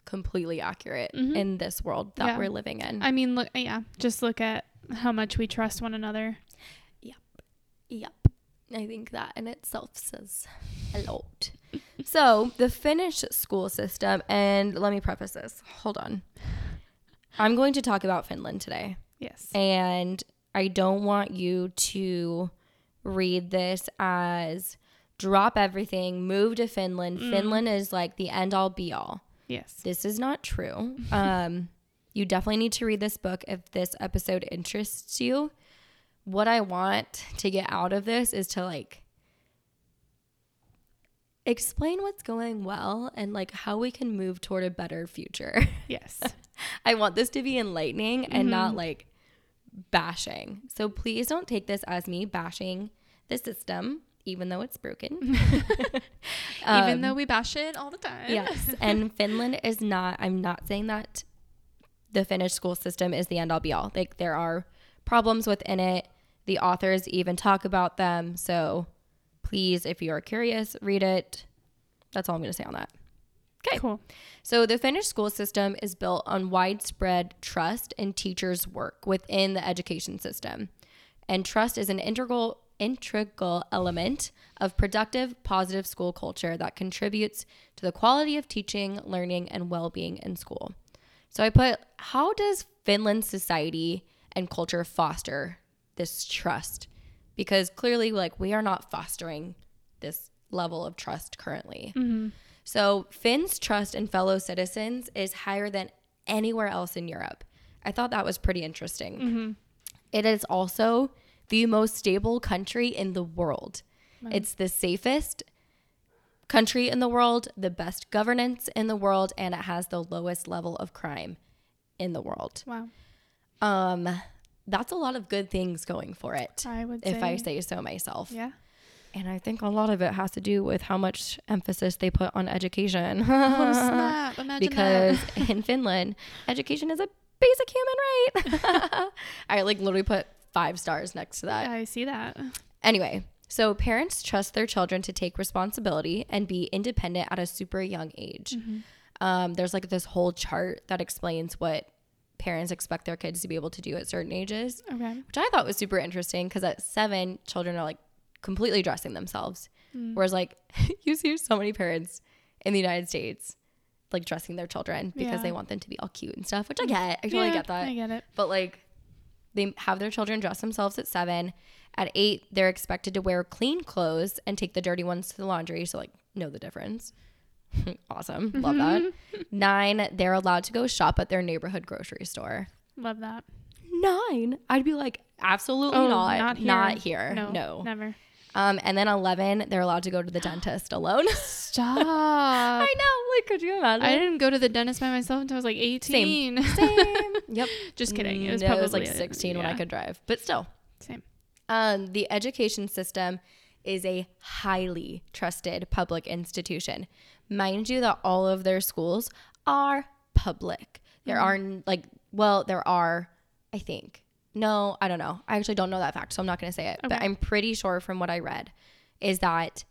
Speaker 1: completely accurate
Speaker 2: Mhm.
Speaker 1: in this world that
Speaker 2: Yeah.
Speaker 1: we're living in.
Speaker 2: I mean, look, yeah, just look at how much we trust one another.
Speaker 1: Yep. Yep. I think that in itself says a lot. so, the Finnish school system, and let me preface this. Hold on. I'm going to talk about Finland today.
Speaker 2: Yes.
Speaker 1: And I don't want you to read this as drop everything, move to Finland. Finland is like the end all be all.
Speaker 2: Yes.
Speaker 1: This is not true. Um, you definitely need to read this book if this episode interests you. What I want to get out of this is to like explain what's going well and like how we can move toward a better future.
Speaker 2: Yes.
Speaker 1: I want this to be enlightening and not like bashing. So please don't take this as me bashing the system, even though it's broken.
Speaker 2: Even
Speaker 1: Um,
Speaker 2: though we bash it all the time.
Speaker 1: yes and finland is not i'm not saying that the finnish school system is the end all be all like there are problems within it the authors even talk about them so please if you are curious read it that's all i'm going to say on that Okay.
Speaker 2: Cool.
Speaker 1: so the finnish school system is built on widespread trust in teachers work within the education system and trust is an integral integral element of productive positive school culture that contributes to the quality of teaching learning and well-being in school. So i put how does finland's society and culture foster this trust? Because clearly like we are not fostering this level of trust currently. Mm-hmm. So finns trust in fellow citizens is higher than anywhere else in europe. I thought that was pretty interesting. Mm-hmm. It is also the most stable country in the world. It's the safest country in the world, the best governance in the world, and it has the lowest level of crime in the world.
Speaker 2: Wow.
Speaker 1: Um, that's a lot of good things going for it,
Speaker 2: I would
Speaker 1: if
Speaker 2: say.
Speaker 1: I say so myself.
Speaker 2: Yeah.
Speaker 1: And I think a lot of it has to do with how much emphasis they put on education.
Speaker 2: Oh, snap. Imagine
Speaker 1: because
Speaker 2: that.
Speaker 1: in Finland, education is a basic human right. I like literally put five stars next to that.
Speaker 2: I see that.
Speaker 1: Anyway, so parents trust their children to take responsibility and be independent at a super young age. Um, there's like this whole chart that explains what parents expect their kids to be able to do at certain ages,
Speaker 2: Okay.
Speaker 1: which I thought was super interesting because at seven, children are like completely dressing themselves. Whereas, like, you see so many parents in the United States like dressing their children because
Speaker 2: Yeah.
Speaker 1: they want them to be all cute and stuff, which I get. I totally
Speaker 2: Yeah,
Speaker 1: get that
Speaker 2: I get it.
Speaker 1: but like they have their children dress themselves at seven at eight they're expected to wear clean clothes and take the dirty ones to the laundry so like know the difference awesome love that nine they're allowed to go shop at their neighborhood grocery store
Speaker 2: Love that.
Speaker 1: nine i'd be like absolutely
Speaker 2: Oh,
Speaker 1: not
Speaker 2: not here.
Speaker 1: not here
Speaker 2: No.
Speaker 1: no
Speaker 2: Never.
Speaker 1: Um and then 11 they're allowed to go to the dentist alone
Speaker 2: Stop.
Speaker 1: i know like could you imagine
Speaker 2: I didn't go to the dentist by myself until I was like 18.
Speaker 1: same yep
Speaker 2: Just kidding. It was
Speaker 1: No,
Speaker 2: probably
Speaker 1: it was like 16 when i could drive but still
Speaker 2: Same.
Speaker 1: Um, the education system is a highly trusted public institution. Mind you, that all of their schools are public. There are n- like, well, there are, I think. No, I don't know. I actually don't know that fact, so I'm not going to say it. But I'm pretty sure from what I read is that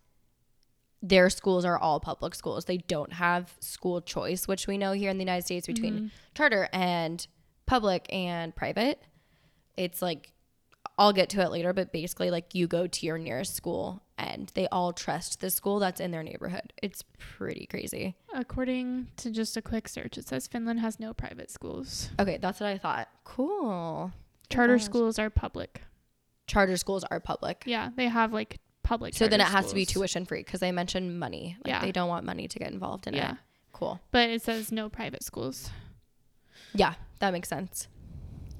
Speaker 1: their schools are all public schools. They don't have school choice, which we know here in the United States between mm-hmm. charter and public and private. It's like I'll get to it later, but basically, like you go to your nearest school and they all trust the school that's in their neighborhood. It's pretty crazy.
Speaker 2: According to just a quick search, it says Finland has no private schools.
Speaker 1: Okay, that's what I thought. Cool.
Speaker 2: Charter schools are public.
Speaker 1: Charter schools are public.
Speaker 2: Yeah, they have like public.
Speaker 1: So then it has to be tuition free because they mentioned money. Like
Speaker 2: Yeah.
Speaker 1: they don't want money to get involved in
Speaker 2: Yeah.
Speaker 1: it. Cool.
Speaker 2: But it says no private schools.
Speaker 1: Yeah, that makes sense.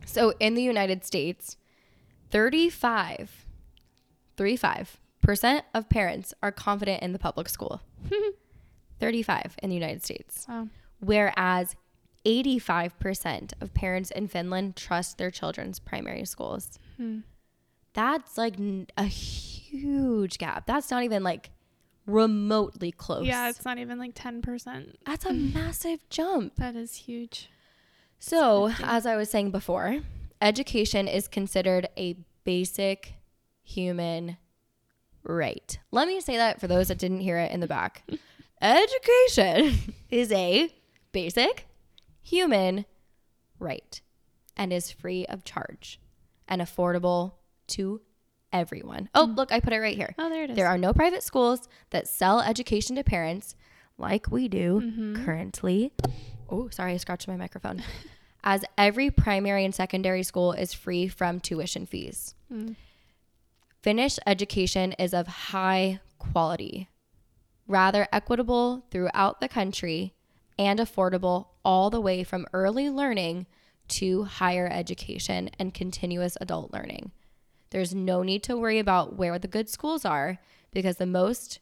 Speaker 1: So in the United States, 35, 35% of parents are confident in the public school. 35 in the United States.
Speaker 2: Wow.
Speaker 1: Whereas 85% of parents in Finland trust their children's primary schools.
Speaker 2: Hmm.
Speaker 1: That's like a huge gap. That's not even like remotely close.
Speaker 2: Yeah, it's not even like 10%.
Speaker 1: That's a massive jump.
Speaker 2: That is huge.
Speaker 1: So, as I was saying before, education is considered a basic human right. Let me say that for those that didn't hear it in the back. education is a basic human right and is free of charge and affordable to everyone. Oh, look, I put it right here.
Speaker 2: Oh, there it is.
Speaker 1: There are no private schools that sell education to parents like we do
Speaker 2: Mm-hmm.
Speaker 1: currently. Oh, sorry, I scratched my microphone. As every primary and secondary school is free from tuition fees.
Speaker 2: Mm.
Speaker 1: Finnish education is of high quality, rather equitable throughout the country, and affordable all the way from early learning to higher education and continuous adult learning. There's no need to worry about where the good schools are because the most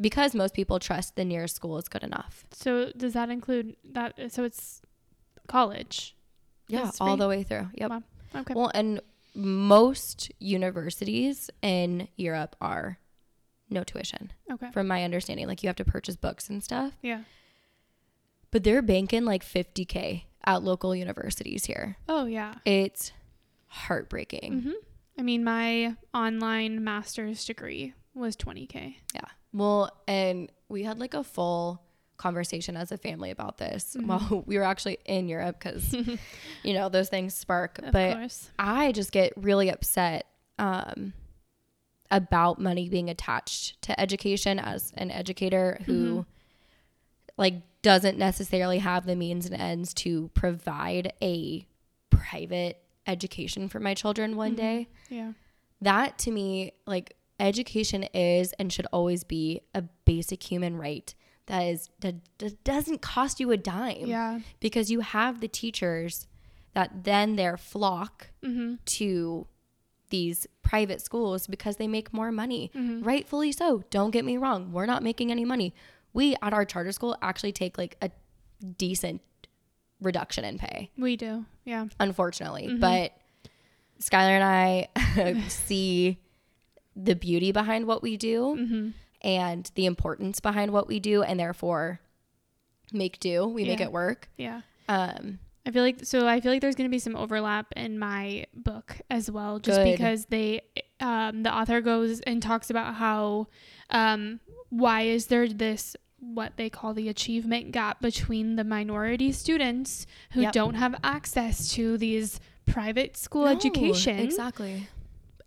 Speaker 1: because most people trust the nearest school is good enough.
Speaker 2: So does that include that? So it's college.
Speaker 1: Yeah,
Speaker 2: It's
Speaker 1: all the way through. Yep.
Speaker 2: Wow. Okay.
Speaker 1: Well, and most universities in Europe are no tuition,
Speaker 2: okay.
Speaker 1: from my understanding. Like you have to purchase books and stuff,
Speaker 2: Yeah.
Speaker 1: But they're banking like 50K at local universities here.
Speaker 2: Oh yeah.
Speaker 1: It's heartbreaking.
Speaker 2: hmm I mean, my online master's degree was 20k.
Speaker 1: Yeah. Well, and we had like a full conversation as a family about this
Speaker 2: Mm-hmm.
Speaker 1: while we were actually in Europe because, you know, those things spark.
Speaker 2: Of
Speaker 1: but
Speaker 2: course.
Speaker 1: I just get really upset um, about money being attached to education as an educator who like doesn't necessarily have the means and ends to provide a private education for my children one day.
Speaker 2: Yeah.
Speaker 1: That to me, like education is and should always be a basic human right that is that, that doesn't cost you a dime
Speaker 2: Yeah.
Speaker 1: because you have the teachers that then their flock
Speaker 2: Mm-hmm.
Speaker 1: to these private schools because they make more money.
Speaker 2: Mm-hmm.
Speaker 1: Rightfully so. Don't get me wrong. We're not making any money. We at our charter school actually take like a decent reduction in pay,
Speaker 2: We do. Yeah.
Speaker 1: unfortunately.
Speaker 2: Mm-hmm.
Speaker 1: But Skylar and I see the beauty behind what we do
Speaker 2: Mm-hmm.
Speaker 1: and the importance behind what we do and therefore make do. We make it work.
Speaker 2: Yeah.
Speaker 1: Um
Speaker 2: I feel like so I feel like there's going to be some overlap in my book as well just
Speaker 1: Good.
Speaker 2: because they um the author goes and talks about how um why is there this what they call the achievement gap between the minority students who
Speaker 1: Yep.
Speaker 2: don't have access to these private school
Speaker 1: no,
Speaker 2: education
Speaker 1: Exactly.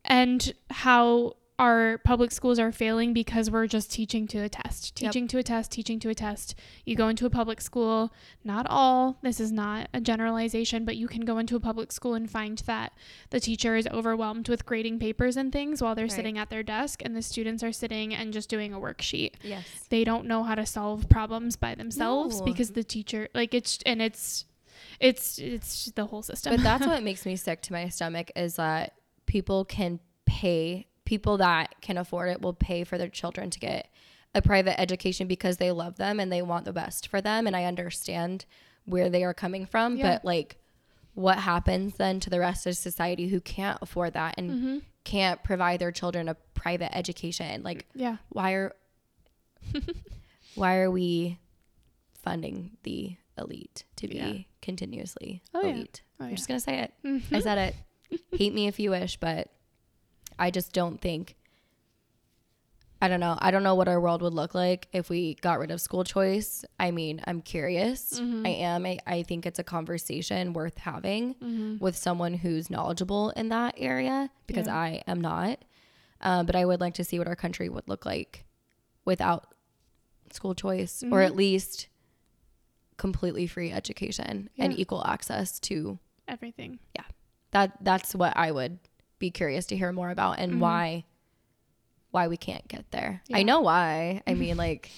Speaker 2: and how our public schools are failing because we're just teaching to a test,
Speaker 1: Yep.
Speaker 2: teaching to a test, teaching to a test. You go into a public school, not all, this is not a generalization, but you can go into a public school and find that the teacher is overwhelmed with grading papers and things while they're
Speaker 1: Right.
Speaker 2: sitting at their desk and the students are sitting and just doing a worksheet.
Speaker 1: Yes.
Speaker 2: They don't know how to solve problems by themselves
Speaker 1: No.
Speaker 2: because the teacher, like it's, and it's, it's, it's the whole system.
Speaker 1: But that's what makes me sick to my stomach is that people can pay people that can afford it will pay for their children to get a private education because they love them and they want the best for them and I understand where they are coming from
Speaker 2: Yeah.
Speaker 1: but like what happens then to the rest of society who can't afford that and
Speaker 2: mm-hmm.
Speaker 1: can't provide their children a private education like
Speaker 2: yeah.
Speaker 1: why are why are we funding the elite to be
Speaker 2: Yeah.
Speaker 1: continuously
Speaker 2: Oh, yeah.
Speaker 1: elite
Speaker 2: Oh,
Speaker 1: i'm
Speaker 2: yeah.
Speaker 1: just gonna say it
Speaker 2: Mhm.
Speaker 1: I said it. Hate me if you wish, but I just don't think. I don't know. I don't know what our world would look like if we got rid of school choice. I mean, I'm curious.
Speaker 2: Mhm.
Speaker 1: I am. I, I think it's a conversation worth having
Speaker 2: Mhm.
Speaker 1: with someone who's knowledgeable in that area because
Speaker 2: Yeah.
Speaker 1: I am not. Um, but I would like to see what our country would look like without school choice or
Speaker 2: Mhm.
Speaker 1: at least completely free education and equal access to
Speaker 2: Everything. Yeah.
Speaker 1: That that's what I would be curious to hear more about and
Speaker 2: Mhm.
Speaker 1: why why we can't get there. I know why. I mean like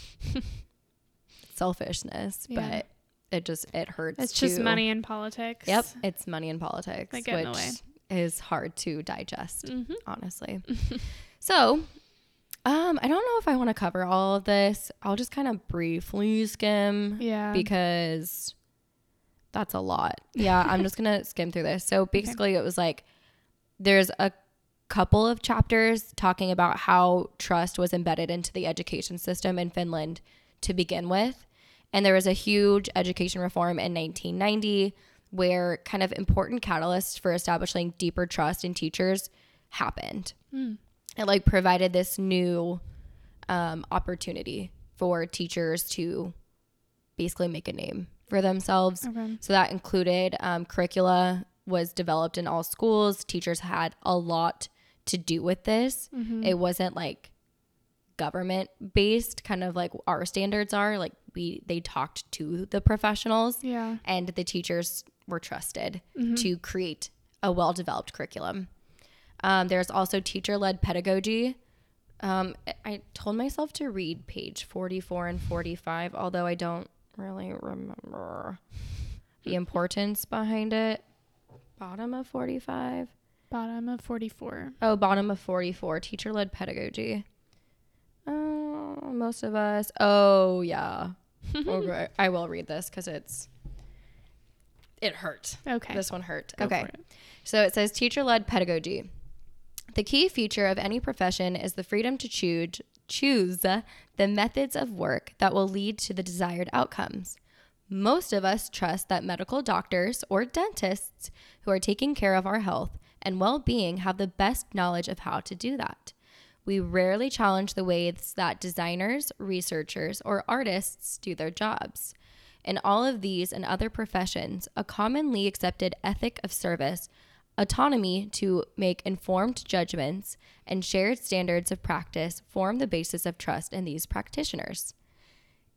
Speaker 1: selfishness,
Speaker 2: Yeah.
Speaker 1: but it just it hurts.
Speaker 2: It's just money in politics.
Speaker 1: Yep, it's money in politics,
Speaker 2: They get in the
Speaker 1: which
Speaker 2: way.
Speaker 1: is hard to digest,
Speaker 2: Mm-hmm.
Speaker 1: honestly. so, um I don't know if I want to cover all of this. I'll just kind of briefly skim
Speaker 2: Yeah.
Speaker 1: because that's a lot. Yeah, I'm just gonna skim through this. So basically, it was like there's a couple of chapters talking about how trust was embedded into the education system in Finland to begin with, and there was a huge education reform in 1990 where kind of important catalysts for establishing deeper trust in teachers happened.
Speaker 2: Mm.
Speaker 1: It like provided this new um, opportunity for teachers to basically make a name for themselves.
Speaker 2: Okay.
Speaker 1: So that included um, curricula was developed in all schools. Teachers had a lot to do with this.
Speaker 2: Mm-hmm.
Speaker 1: It wasn't like government based, kind of like our standards are. Like we, they talked to the professionals,
Speaker 2: Yeah.
Speaker 1: and the teachers were trusted
Speaker 2: Mm-hmm.
Speaker 1: to create a well developed curriculum. Um, there's also teacher led pedagogy. Um, I- I told myself to read page 44 and 45, although I don't really remember the importance behind it. Bottom of 45.
Speaker 2: Bottom of 44.
Speaker 1: Oh, bottom of 44, teacher led pedagogy. Uh, most of us. Oh, yeah. okay. I will read this because it's. It hurt.
Speaker 2: Okay.
Speaker 1: This one hurt.
Speaker 2: Go
Speaker 1: okay.
Speaker 2: it.
Speaker 1: So it says teacher led pedagogy. The key feature of any profession is the freedom to choose choose the methods of work that will lead to the desired outcomes. Most of us trust that medical doctors or dentists who are taking care of our health and well-being have the best knowledge of how to do that. We rarely challenge the ways that designers, researchers, or artists do their jobs. In all of these and other professions, a commonly accepted ethic of service, autonomy to make informed judgments, and shared standards of practice form the basis of trust in these practitioners.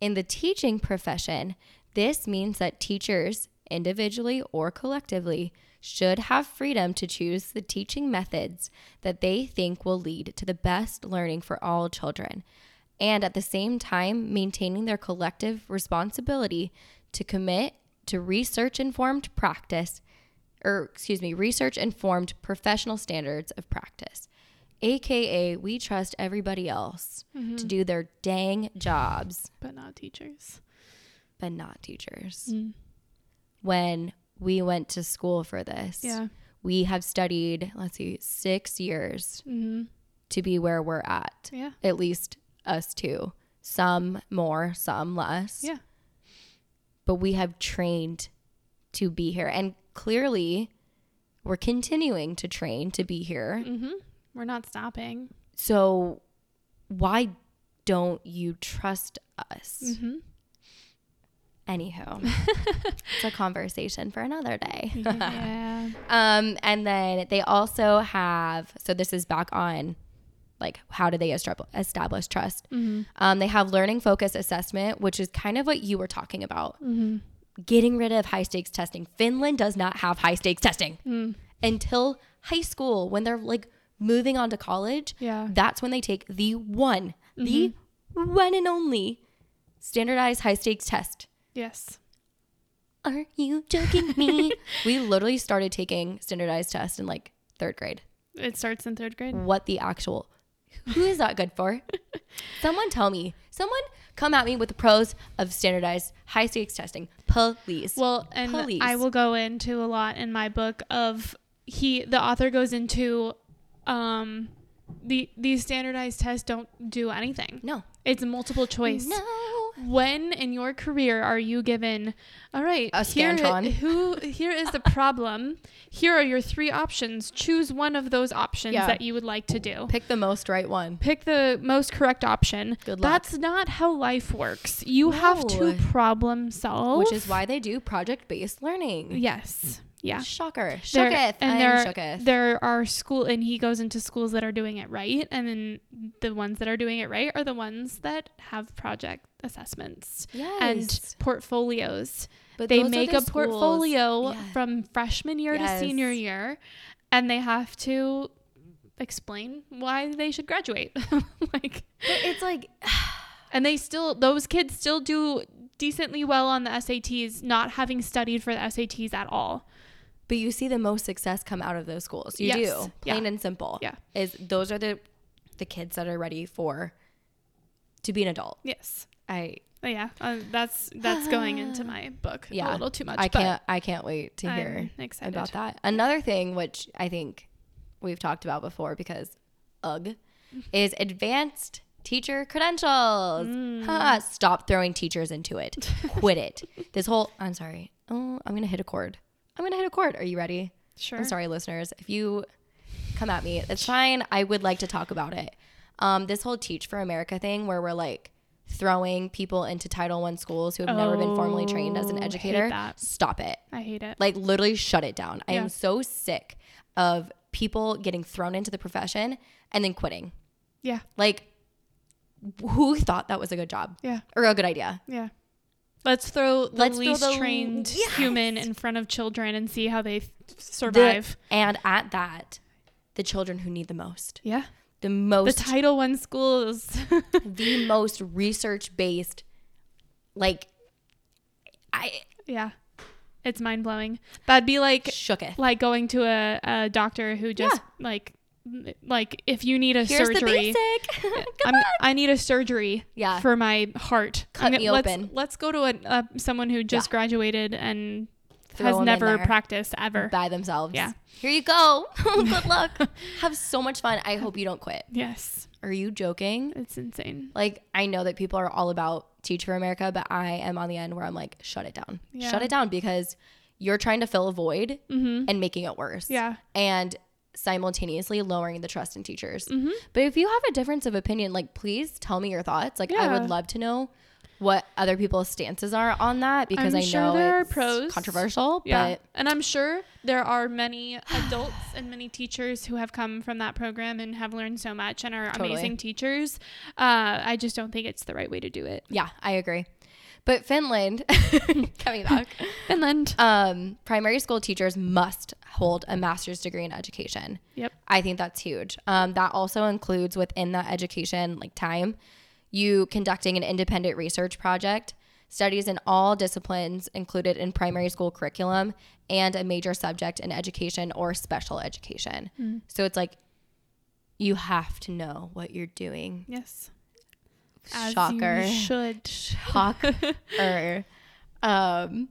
Speaker 1: In the teaching profession, this means that teachers, individually or collectively, should have freedom to choose the teaching methods that they think will lead to the best learning for all children, and at the same time maintaining their collective responsibility to commit to research informed practice, or excuse me, research informed professional standards of practice. AKA, we trust everybody else mm-hmm. to do their dang jobs,
Speaker 2: But not teachers.
Speaker 1: But not teachers.
Speaker 2: Mm.
Speaker 1: When we went to school for this,
Speaker 2: Yeah.
Speaker 1: we have studied, let's see, six years
Speaker 2: Mm-hmm.
Speaker 1: to be where we're at.
Speaker 2: Yeah.
Speaker 1: At least us two. Some more, some less.
Speaker 2: Yeah.
Speaker 1: But we have trained to be here. And clearly, we're continuing to train to be here.
Speaker 2: Mm-hmm. We're not stopping.
Speaker 1: So, why don't you trust us?
Speaker 2: Mm-hmm.
Speaker 1: Anywho, it's a conversation for another day.
Speaker 2: yeah.
Speaker 1: Um, and then they also have so this is back on like how do they establish trust?
Speaker 2: Mm-hmm.
Speaker 1: Um, they have learning focus assessment, which is kind of what you were talking about.
Speaker 2: Mm-hmm.
Speaker 1: Getting rid of high stakes testing. Finland does not have high stakes testing
Speaker 2: Mm.
Speaker 1: until high school when they're like moving on to college.
Speaker 2: Yeah.
Speaker 1: That's when they take the one, the one and only standardized high stakes test.
Speaker 2: Yes.
Speaker 1: Are you joking me? we literally started taking standardized tests in like third grade.
Speaker 2: It starts in third grade.
Speaker 1: What the actual? Who is that good for? Someone tell me. Someone come at me with the pros of standardized high stakes testing, please.
Speaker 2: Well, and
Speaker 1: Police.
Speaker 2: I will go into a lot in my book of he the author goes into um the these standardized tests don't do anything.
Speaker 1: no,
Speaker 2: It's multiple choice.
Speaker 1: no.
Speaker 2: When in your career are you given all right,
Speaker 1: A
Speaker 2: here,
Speaker 1: Scantron.
Speaker 2: who here is the problem. Here are your three options. Choose one of those options
Speaker 1: Yeah.
Speaker 2: that you would like to do.
Speaker 1: Pick the most right one.
Speaker 2: Pick the most correct option.
Speaker 1: Good luck.
Speaker 2: That's not how life works. You have to problem solve.
Speaker 1: Which is why they do project based learning.
Speaker 2: Yes. Yeah.
Speaker 1: Shocker. Shooketh.
Speaker 2: and there,
Speaker 1: shooketh.
Speaker 2: there are school and he goes into schools that are doing it right and then the ones that are doing it right are the ones that have project assessments
Speaker 1: yes.
Speaker 2: and portfolios
Speaker 1: but
Speaker 2: they make a portfolio
Speaker 1: Yeah.
Speaker 2: from freshman year to senior year and they have to explain why they should graduate like
Speaker 1: But it's like
Speaker 2: and they still those kids still do decently well on the SATs not having studied for the SATs at all
Speaker 1: But you see the most success come out of those schools. You
Speaker 2: Yes.
Speaker 1: do. Plain
Speaker 2: Yeah.
Speaker 1: and simple.
Speaker 2: Yeah.
Speaker 1: Is those are the the kids that are ready for to be an adult.
Speaker 2: yes
Speaker 1: I
Speaker 2: Oh, yeah, uh, that's that's going into my book
Speaker 1: yeah.
Speaker 2: a little too much.
Speaker 1: I can't I can't wait to hear about that. Another thing which I think we've talked about before because ugh is advanced teacher credentials.
Speaker 2: Mm.
Speaker 1: Ha, stop throwing teachers into it. Quit it. This whole I'm sorry. Oh, I'm going to hit a chord. I'm to hit a chord. Are you ready?
Speaker 2: Sure.
Speaker 1: I'm sorry, listeners. If you come at me, it's fine. I would like to talk about it. Um, this whole Teach for America thing where we're like throwing people into Title One schools who have never been formally trained as
Speaker 2: Oh,
Speaker 1: an educator. Stop it.
Speaker 2: I hate it.
Speaker 1: Like literally shut it down. I am so sick of people getting thrown into the profession and then quitting.
Speaker 2: yeah.
Speaker 1: Like who thought that was a good job
Speaker 2: Yeah.
Speaker 1: or a good idea?
Speaker 2: Yeah. Let's throw the
Speaker 1: Let's throw
Speaker 2: least
Speaker 1: the-
Speaker 2: trained
Speaker 1: Yes.
Speaker 2: human in front of children and see how they survive.
Speaker 1: And at that, the children who need the most.
Speaker 2: yeah.
Speaker 1: The most.
Speaker 2: The Title One schools.
Speaker 1: the most research based like I
Speaker 2: yeah. It's mind blowing. That'd be like
Speaker 1: shooketh.
Speaker 2: like going to a, a doctor who just like like if you need a
Speaker 1: Here's
Speaker 2: surgery.
Speaker 1: the basic. Good
Speaker 2: I'm. I need a surgery
Speaker 1: Yeah.
Speaker 2: for my heart.
Speaker 1: Cut
Speaker 2: I'm
Speaker 1: me
Speaker 2: let's,
Speaker 1: open.
Speaker 2: Let's go to a, uh, someone who just graduated and
Speaker 1: Throw
Speaker 2: has never practiced ever.
Speaker 1: by themselves.
Speaker 2: Yeah.
Speaker 1: Here you go. Good luck. Have so much fun. I hope you don't quit.
Speaker 2: Yes,
Speaker 1: Are you joking?
Speaker 2: it's insane.
Speaker 1: Like I know that people are all about Teach for America, but I am on the end where I'm like, shut it down.
Speaker 2: Yeah.
Speaker 1: Shut it down because you're trying to fill a void
Speaker 2: Mm-hmm.
Speaker 1: and making it worse.
Speaker 2: Yeah.
Speaker 1: And simultaneously lowering the trust in teachers.
Speaker 2: Mm-hmm.
Speaker 1: But if you have a difference of opinion, like please tell me your thoughts. Like I would love to know what other people's stances are on that because
Speaker 2: I'm
Speaker 1: I
Speaker 2: sure
Speaker 1: know
Speaker 2: there are
Speaker 1: it's
Speaker 2: pros.
Speaker 1: controversial.
Speaker 2: Yeah.
Speaker 1: But
Speaker 2: and I'm sure there are many adults and many teachers who have come from that program and have learned so much and are
Speaker 1: Totally.
Speaker 2: amazing teachers. Uh, I just don't think it's the right way to do it.
Speaker 1: yeah, I agree. But Finland, coming back,
Speaker 2: Finland.
Speaker 1: um, primary school teachers must hold a master's degree in education.
Speaker 2: Yep.
Speaker 1: I think that's huge. Um, that also includes within that education like time, you conducting an independent research project, studies in all disciplines included in primary school curriculum, and a major subject in education or special education. So it's like you have to know what you're doing.
Speaker 2: Yes. As
Speaker 1: Shocker.
Speaker 2: You should.
Speaker 1: Shocker. um,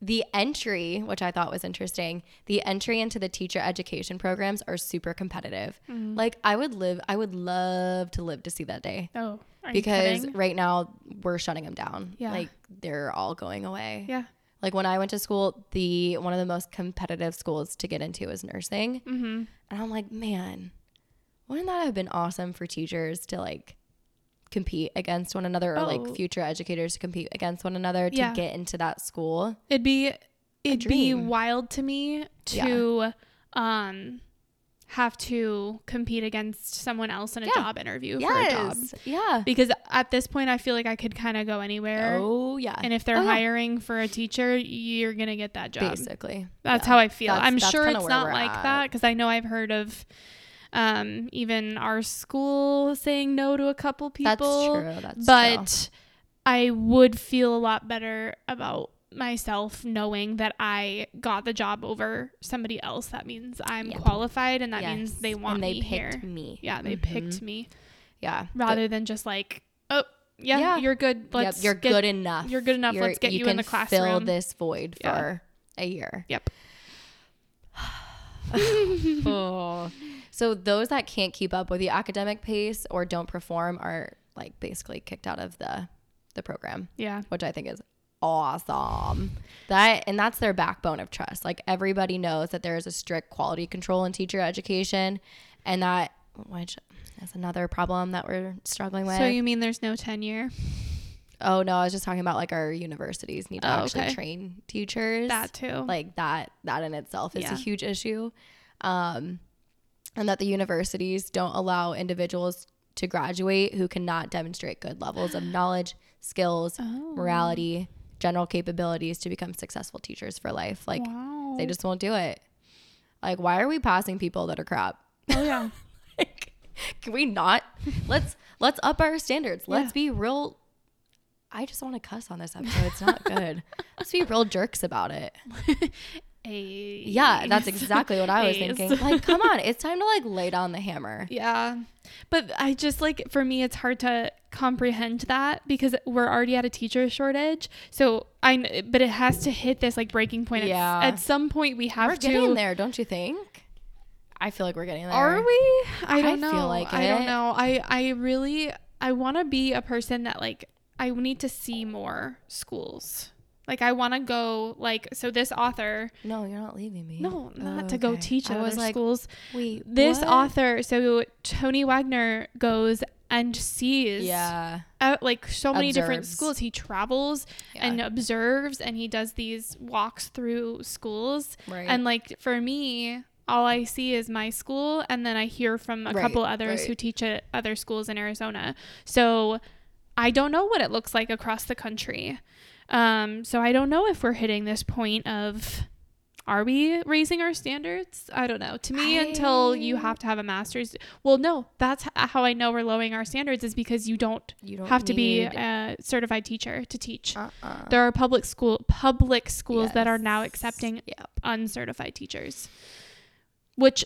Speaker 1: the entry, which I thought was interesting, the entry into the teacher education programs are super competitive.
Speaker 2: Mm-hmm.
Speaker 1: Like I would live, I would love to live to see that day
Speaker 2: Oh,
Speaker 1: because right now we're shutting them down.
Speaker 2: Yeah.
Speaker 1: Like they're all going away.
Speaker 2: Yeah.
Speaker 1: Like when I went to school, the one of the most competitive schools to get into is nursing.
Speaker 2: Mm-hmm.
Speaker 1: And I'm like, man, wouldn't that have been awesome for teachers to like compete against one another or
Speaker 2: Oh.
Speaker 1: like future educators to compete against one another to
Speaker 2: Yeah.
Speaker 1: get into that school?
Speaker 2: It'd be it'd be wild to me to um have to compete against someone else in a
Speaker 1: Yeah.
Speaker 2: job interview for a job.
Speaker 1: Yeah.
Speaker 2: Because at this point I feel like I could kind of go anywhere.
Speaker 1: Oh yeah.
Speaker 2: And if they're
Speaker 1: Oh, yeah.
Speaker 2: hiring for a teacher, you're going to get that job.
Speaker 1: basically.
Speaker 2: That's
Speaker 1: Yeah.
Speaker 2: how I feel.
Speaker 1: That's-
Speaker 2: I'm
Speaker 1: that's
Speaker 2: sure it's not like
Speaker 1: at.
Speaker 2: that because I know I've heard of um, even our school saying no to a couple people.
Speaker 1: That's true. That's true.
Speaker 2: but I would feel a lot better about myself knowing that I got the job over somebody else. That means I'm
Speaker 1: Yep.
Speaker 2: qualified and that means they want
Speaker 1: and they
Speaker 2: me
Speaker 1: picked
Speaker 2: here.
Speaker 1: me.
Speaker 2: Yeah, they
Speaker 1: Mhm.
Speaker 2: picked me
Speaker 1: Yeah.
Speaker 2: rather than just like, oh, yeah,
Speaker 1: Yeah.
Speaker 2: you're good. Let's
Speaker 1: you're
Speaker 2: get-
Speaker 1: good enough.
Speaker 2: you're good enough. Let's get you in
Speaker 1: can
Speaker 2: the
Speaker 1: Fill this void
Speaker 2: Yeah.
Speaker 1: for a year.
Speaker 2: Yep.
Speaker 1: oh. So those that can't keep up with the academic pace or don't perform are like basically kicked out of the the program,
Speaker 2: Yeah.
Speaker 1: which I think is awesome. That and that's their backbone of trust. Like everybody knows that there is a strict quality control in teacher education and that which is another problem that we're struggling with.
Speaker 2: So you mean there's no tenure?
Speaker 1: oh no, I was just talking about like our universities need to
Speaker 2: Oh,
Speaker 1: actually
Speaker 2: okay.
Speaker 1: train teachers
Speaker 2: That too.
Speaker 1: like that that in itself is
Speaker 2: Yeah.
Speaker 1: a huge issue um and that the universities don't allow individuals to graduate who cannot demonstrate good levels of knowledge skills
Speaker 2: Oh.
Speaker 1: morality general capabilities to become successful teachers for life. Like
Speaker 2: wow.
Speaker 1: they just won't do it. Like why are we passing people that are crap?
Speaker 2: Oh yeah.
Speaker 1: like, can we not? Let's let's up our standards. Let's be real. I just want to cuss on this episode. It's not good. Let's be real jerks about it Yeah, that's exactly what I was thinking. Like, come on, it's time to like lay down the hammer.
Speaker 2: Yeah. But I just like for me it's hard to comprehend that because we're already at a teacher shortage. So I but it has to hit this like breaking point. At
Speaker 1: Yeah.
Speaker 2: At, some point we have to.
Speaker 1: We're
Speaker 2: to
Speaker 1: getting there, don't you think? I feel like we're getting there.
Speaker 2: Are we? I don't
Speaker 1: I
Speaker 2: know.
Speaker 1: feel like
Speaker 2: I don't know. I I really I want to be a person that like I need to see more schools. Like I want to go like so this author
Speaker 1: No, you're not leaving me.
Speaker 2: no not
Speaker 1: Oh,
Speaker 2: to go teach at
Speaker 1: was
Speaker 2: other
Speaker 1: like,
Speaker 2: schools.
Speaker 1: Wait,
Speaker 2: This
Speaker 1: what?
Speaker 2: author so Tony Wagner goes and sees
Speaker 1: Yeah.
Speaker 2: uh, like so many different schools. He travels
Speaker 1: yeah.
Speaker 2: and observes and he does these walks through schools.
Speaker 1: right.
Speaker 2: And like for me, all I see is my school and then I hear from a
Speaker 1: Right,
Speaker 2: couple others
Speaker 1: right.
Speaker 2: who teach at other schools in Arizona. So I don't know what it looks like across the country. Um, so I don't know if we're hitting this point of are we raising our standards? I don't know. To me, until you have to have a master's, well, no, that's how I know we're lowering our standards is because you don't
Speaker 1: you don't
Speaker 2: have to be a certified teacher to teach.
Speaker 1: uh-uh.
Speaker 2: There are public school public schools that are now accepting
Speaker 1: Yep.
Speaker 2: uncertified teachers. Which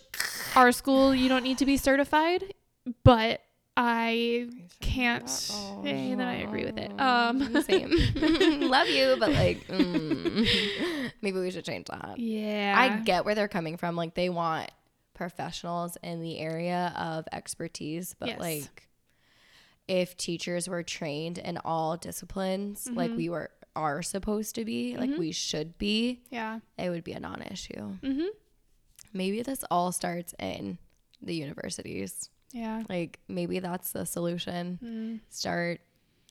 Speaker 2: our school you don't need to be certified, but I can't say that I agree with it. Um
Speaker 1: same. Love you, but like, mm, maybe we should change that.
Speaker 2: Yeah.
Speaker 1: I get where they're coming from. Like, they want professionals in the area of expertise, but
Speaker 2: Yes.
Speaker 1: like, if teachers were trained in all disciplines, like
Speaker 2: Mhm.
Speaker 1: we were are supposed to be, like
Speaker 2: Mhm.
Speaker 1: we should be,
Speaker 2: Yeah.
Speaker 1: it would be a non-issue.
Speaker 2: Mhm.
Speaker 1: Maybe this all starts in the universities.
Speaker 2: Yeah.
Speaker 1: Like maybe that's the solution.
Speaker 2: Mm.
Speaker 1: Start,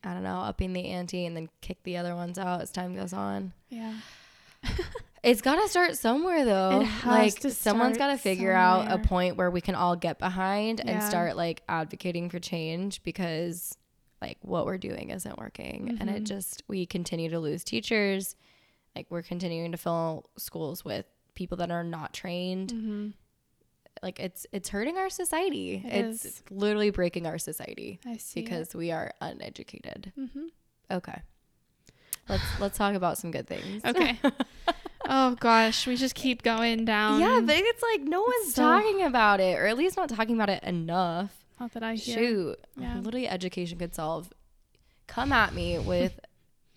Speaker 1: I don't know, upping the ante and then kick the other ones out as time goes on.
Speaker 2: Yeah.
Speaker 1: It's got to start somewhere though.
Speaker 2: It has
Speaker 1: like someone's got to figure out a point where we can all get behind and start like advocating for change because like what we're doing isn't working and it
Speaker 2: Mhm.
Speaker 1: just we continue to lose teachers. Like we're continuing to fill schools with people that are not trained.
Speaker 2: Mm-hmm.
Speaker 1: Like it's it's hurting our society.
Speaker 2: It
Speaker 1: it's
Speaker 2: is.
Speaker 1: literally breaking our society
Speaker 2: I see.
Speaker 1: because we are uneducated.
Speaker 2: hmm
Speaker 1: Okay. Let's let's talk about some good things.
Speaker 2: Okay. oh gosh, we just keep going down.
Speaker 1: yeah, but it's like no one's
Speaker 2: so-
Speaker 1: talking about it, or at least not talking about it enough.
Speaker 2: not that I hear.
Speaker 1: Shoot,
Speaker 2: Yeah.
Speaker 1: literally, education could solve. Come at me with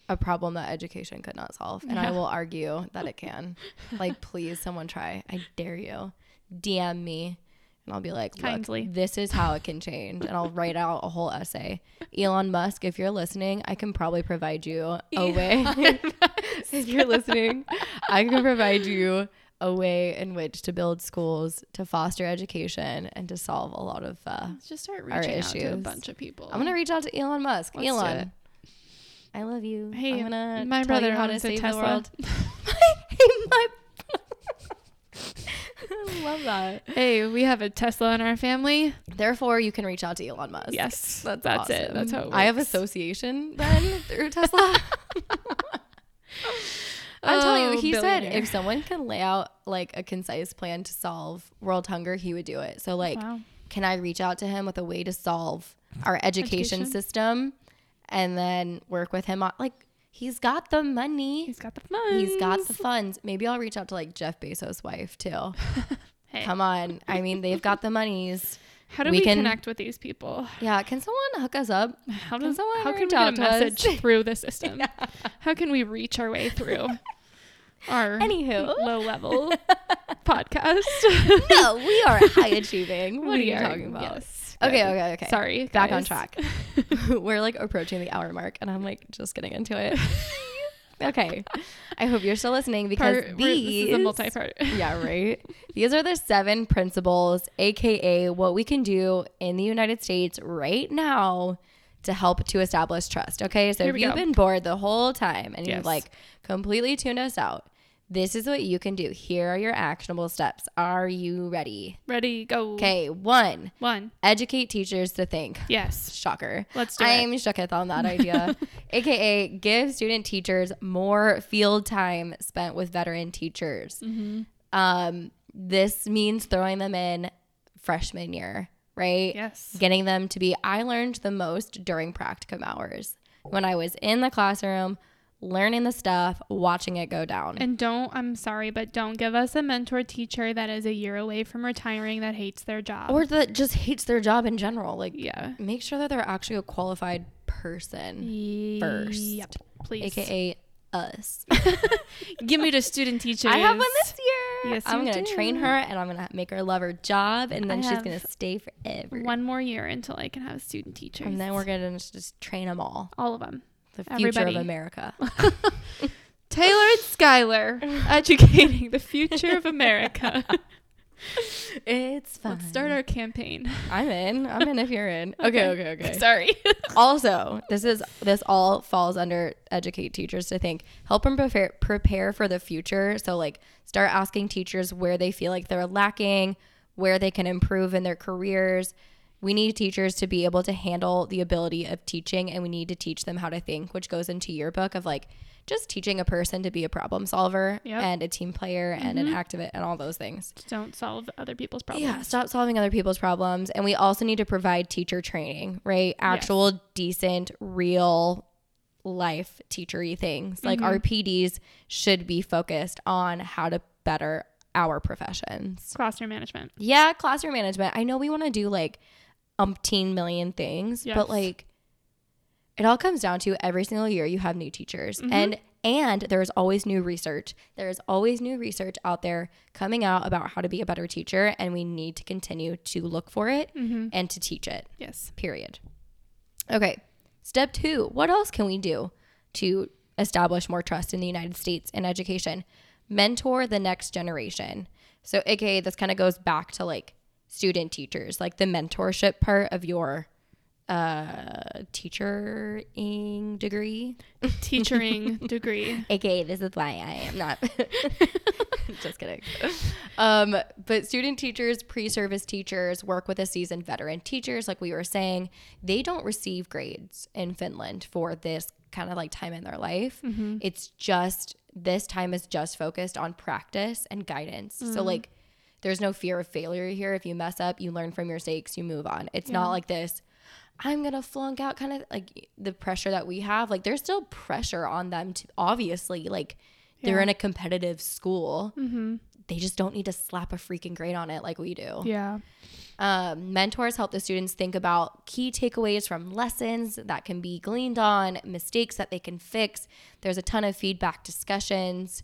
Speaker 1: a problem that education could not solve, and I will argue that it can. like, please, someone try. I dare you. DM me, and I'll be like,
Speaker 2: Kindly.
Speaker 1: this is how it can change, and I'll write out a whole essay. Elon Musk, if you're listening, I can probably provide you a way. if you're listening, I can provide you a way in which to build schools to foster education and to solve a lot of. Uh,
Speaker 2: Let's just start reaching out to a bunch of people.
Speaker 1: I'm gonna reach out to Elon Musk.
Speaker 2: Let's
Speaker 1: Elon. I love you.
Speaker 2: Hey,
Speaker 1: I'm gonna
Speaker 2: my brother
Speaker 1: you how to save
Speaker 2: Tesla.
Speaker 1: the world. hey, my. I love that.
Speaker 2: Hey, we have a Tesla in our family.
Speaker 1: Therefore, you can reach out to Elon Musk.
Speaker 2: Yes,
Speaker 1: That's,
Speaker 2: that's it.
Speaker 1: awesome.
Speaker 2: That's how it
Speaker 1: I have association then through Tesla. I'm telling you,
Speaker 2: Oh,
Speaker 1: he said if someone can lay out like a concise plan to solve world hunger, he would do it. So like,
Speaker 2: wow.
Speaker 1: can I reach out to him with a way to solve our education,
Speaker 2: Education.
Speaker 1: system and then work with him on like he's got the money.
Speaker 2: He's got the funds.
Speaker 1: He's got the funds. Maybe I'll reach out to like Jeff Bezos' wife too.
Speaker 2: Hey.
Speaker 1: Come on. I mean, they've got the monies.
Speaker 2: How do
Speaker 1: we
Speaker 2: we,
Speaker 1: can-
Speaker 2: connect with these people?
Speaker 1: Yeah, can someone hook us up?
Speaker 2: How
Speaker 1: Can
Speaker 2: does
Speaker 1: someone
Speaker 2: how can we get a
Speaker 1: to us?
Speaker 2: message through the system? How can we reach our way through our
Speaker 1: Anywho.
Speaker 2: low level podcast?
Speaker 1: no, we are high achieving. What
Speaker 2: We
Speaker 1: are you talking about?
Speaker 2: Yes.
Speaker 1: Okay, okay, okay.
Speaker 2: Sorry.
Speaker 1: Back on track. We're like approaching the hour mark and I'm like just getting into it. okay. I hope you're still listening because
Speaker 2: Part,
Speaker 1: these
Speaker 2: this is a multi-part.
Speaker 1: yeah, right. These are the seven principles, aka what we can do in the United States right now to help to establish trust. Okay, so
Speaker 2: Here
Speaker 1: if you've
Speaker 2: go.
Speaker 1: been bored the whole time and
Speaker 2: Yes.
Speaker 1: you've like completely tuned us out, this is what you can do. Here are your actionable steps. Are you ready?
Speaker 2: Ready? Go.
Speaker 1: Okay, one,
Speaker 2: One.
Speaker 1: educate teachers to think.
Speaker 2: Yes.
Speaker 1: Shocker.
Speaker 2: Let's do it.
Speaker 1: I'm shooketh on that idea. AKA give student teachers more field time spent with veteran teachers.
Speaker 2: Mm-hmm.
Speaker 1: Um, this means throwing them in freshman year, right?
Speaker 2: Yes.
Speaker 1: Getting them to be, I learned the most during practicum hours when I was in the classroom, learning the stuff, watching it go down.
Speaker 2: And don't, I'm sorry, but don't give us a mentor teacher that is a year away from retiring that hates their job.
Speaker 1: or that just hates their job in general. Like,
Speaker 2: yeah.
Speaker 1: make sure that they're actually a qualified person, first.
Speaker 2: Yep. Please.
Speaker 1: aka us.
Speaker 2: Give me the student teacher.
Speaker 1: I have one this year.
Speaker 2: Yes,
Speaker 1: I'm gonna
Speaker 2: do.
Speaker 1: train her and I'm gonna make her love her job and then
Speaker 2: I
Speaker 1: she's gonna stay forever.
Speaker 2: One more year until I can have student teachers.
Speaker 1: and then we're gonna just train them all.
Speaker 2: all of them.
Speaker 1: The future
Speaker 2: Everybody.
Speaker 1: of America.
Speaker 2: Taylor and Skylar educating the future of America.
Speaker 1: it's fun.
Speaker 2: Let's start our campaign.
Speaker 1: I'm in. I'm in if you're in. Okay, okay, okay.
Speaker 2: Sorry.
Speaker 1: also, this is this all falls under educate teachers to think. Help them prepare prepare for the future. So like start asking teachers where they feel like they're lacking, where they can improve in their careers. We need teachers to be able to handle the ability of teaching and we need to teach them how to think, which goes into your book of like just teaching a person to be a problem solver
Speaker 2: Yep.
Speaker 1: and a team player and an mm-hmm. activist and all those things.
Speaker 2: Don't solve other people's problems.
Speaker 1: Yeah, stop solving other people's problems. And we also need to provide teacher training, right? Actual, decent, real life teachery things. Like mm-hmm. our PDs should be focused on how to better our professions.
Speaker 2: Classroom management.
Speaker 1: Yeah, classroom management. I know we want to do like umpteen million things,
Speaker 2: Yes.
Speaker 1: but like it all comes down to every single year you have new teachers mm-hmm. and and there's always new research. There's always new research out there coming out about how to be a better teacher and we need to continue to look for it mm-hmm. and to teach it.
Speaker 2: Yes.
Speaker 1: Period. Okay. Step 2. What else can we do to establish more trust in the United States in education? Mentor the next generation. So, aka, this kind of goes back to like student teachers, like the mentorship part of your uh teachering degree?
Speaker 2: Teachering degree.
Speaker 1: aka this is why i am not just kidding. Um but student teachers pre-service teachers work with a seasoned veteran teachers like we were saying they don't receive grades in finland for this kind of like time in their life. It's just this time is just focused on practice and guidance. So like there's no fear of failure here if you mess up you learn from your mistakes you move on it's not like this I'm gonna flunk out kind of like the pressure that we have. Like there's still pressure on them to obviously like they're
Speaker 2: Yeah.
Speaker 1: in a competitive school. They just don't need to slap a freaking grade on it like we do.
Speaker 2: Yeah.
Speaker 1: Um, mentors help the students think about key takeaways from lessons that can be gleaned on, mistakes that they can fix. There's a ton of feedback discussions.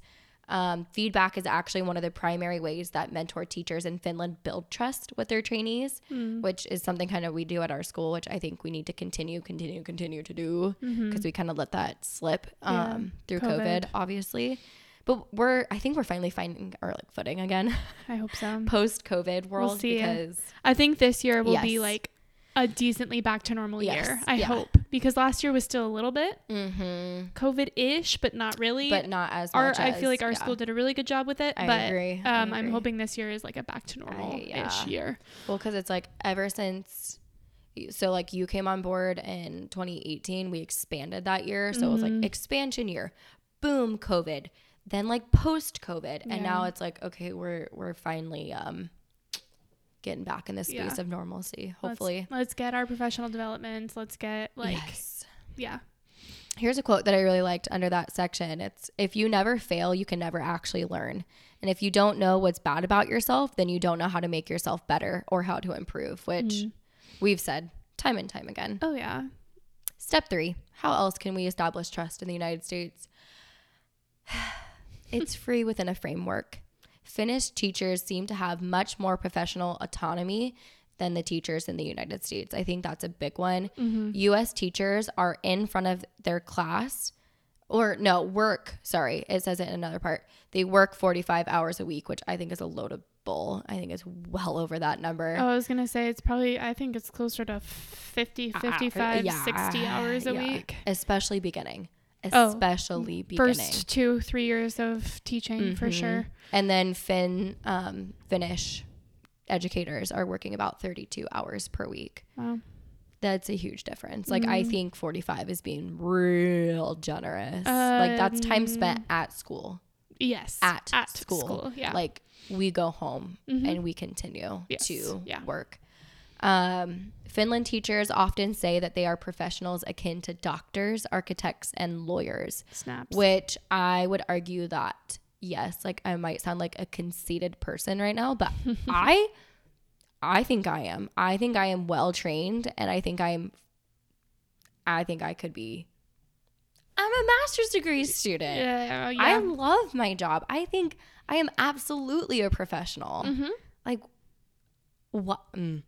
Speaker 1: Um, feedback is actually one of the primary ways that mentor teachers in Finland build trust with their trainees, which is something kind of we do at our school, which I think we need to continue, continue, continue to do because we kind of let that slip um,
Speaker 2: Yeah.
Speaker 1: through
Speaker 2: COVID.
Speaker 1: COVID, obviously. But we're, I think we're finally finding our like footing again
Speaker 2: I hope so.
Speaker 1: post COVID world
Speaker 2: see.
Speaker 1: because
Speaker 2: I think this year will be like a decently back to normal
Speaker 1: Yes.
Speaker 2: year. I
Speaker 1: Yeah.
Speaker 2: hope because last year was still a little bit
Speaker 1: Mm-hmm.
Speaker 2: COVID-ish, but not really.
Speaker 1: But not as
Speaker 2: our
Speaker 1: much
Speaker 2: I feel like our
Speaker 1: yeah.
Speaker 2: school did a really good job with it.
Speaker 1: I
Speaker 2: but
Speaker 1: agree. I
Speaker 2: Um, I'm hoping this year is like a back to normal ish
Speaker 1: yeah.
Speaker 2: year.
Speaker 1: Well, because it's like ever since, so like you came on board in 2018, we expanded that year. So it was
Speaker 2: Mm-hmm.
Speaker 1: like expansion year, boom, COVID. Then like post COVID, and now it's like okay, we're we're finally um getting back in the space
Speaker 2: Yeah.
Speaker 1: of normalcy.
Speaker 2: Let's-
Speaker 1: Hopefully,
Speaker 2: let's, get our professional development. Let's get like
Speaker 1: yes.
Speaker 2: yeah.
Speaker 1: Here's a quote that I really liked under that section. It's if you never fail, you can never actually learn. And if you don't know what's bad about yourself, then you don't know how to make yourself better or how to improve, which mm. we've said time and time again.
Speaker 2: Oh yeah.
Speaker 1: Step three How else can we establish trust in the United States? it's free within a framework. Finnish teachers seem to have much more professional autonomy than the teachers in the United States. I think that's a big one. Mm-hmm. US teachers are in front of their class or no, work, sorry, it says it in another part. They work 45 hours a week, which I think is a load of bull. I think it's well over that number.
Speaker 2: Oh, I was going to say it's probably I think it's closer to 50, uh, uh, 55, 60 hours a
Speaker 1: yeah.
Speaker 2: week.
Speaker 1: Especially beginning.
Speaker 2: Oh,
Speaker 1: Especially beginning.
Speaker 2: First 2 3 years of teaching for
Speaker 1: Mhm.
Speaker 2: sure.
Speaker 1: And then Finn, um, Finnish educators are working about 32 hours per week.
Speaker 2: Wow.
Speaker 1: That's a huge difference. Like, I
Speaker 2: Mm.
Speaker 1: think 45 is being real generous. like, that's time spent at school.
Speaker 2: Yes.
Speaker 1: At,
Speaker 2: at
Speaker 1: school.
Speaker 2: Yeah.
Speaker 1: Like, we go home
Speaker 2: Mhm.
Speaker 1: and we continue
Speaker 2: Yes.
Speaker 1: to
Speaker 2: Yeah.
Speaker 1: work. Um, Finland teachers often say that they are professionals akin to doctors, architects, and lawyers.
Speaker 2: Snaps.
Speaker 1: which I would argue that yes, like I might sound like a conceited person right now, but I I think I am. I think I am well trained and I think I'm I think I could be I'm a master's degree student.
Speaker 2: yeah, yeah.
Speaker 1: I love my job. I think I am absolutely a professional.
Speaker 2: Mhm.
Speaker 1: Like what mm.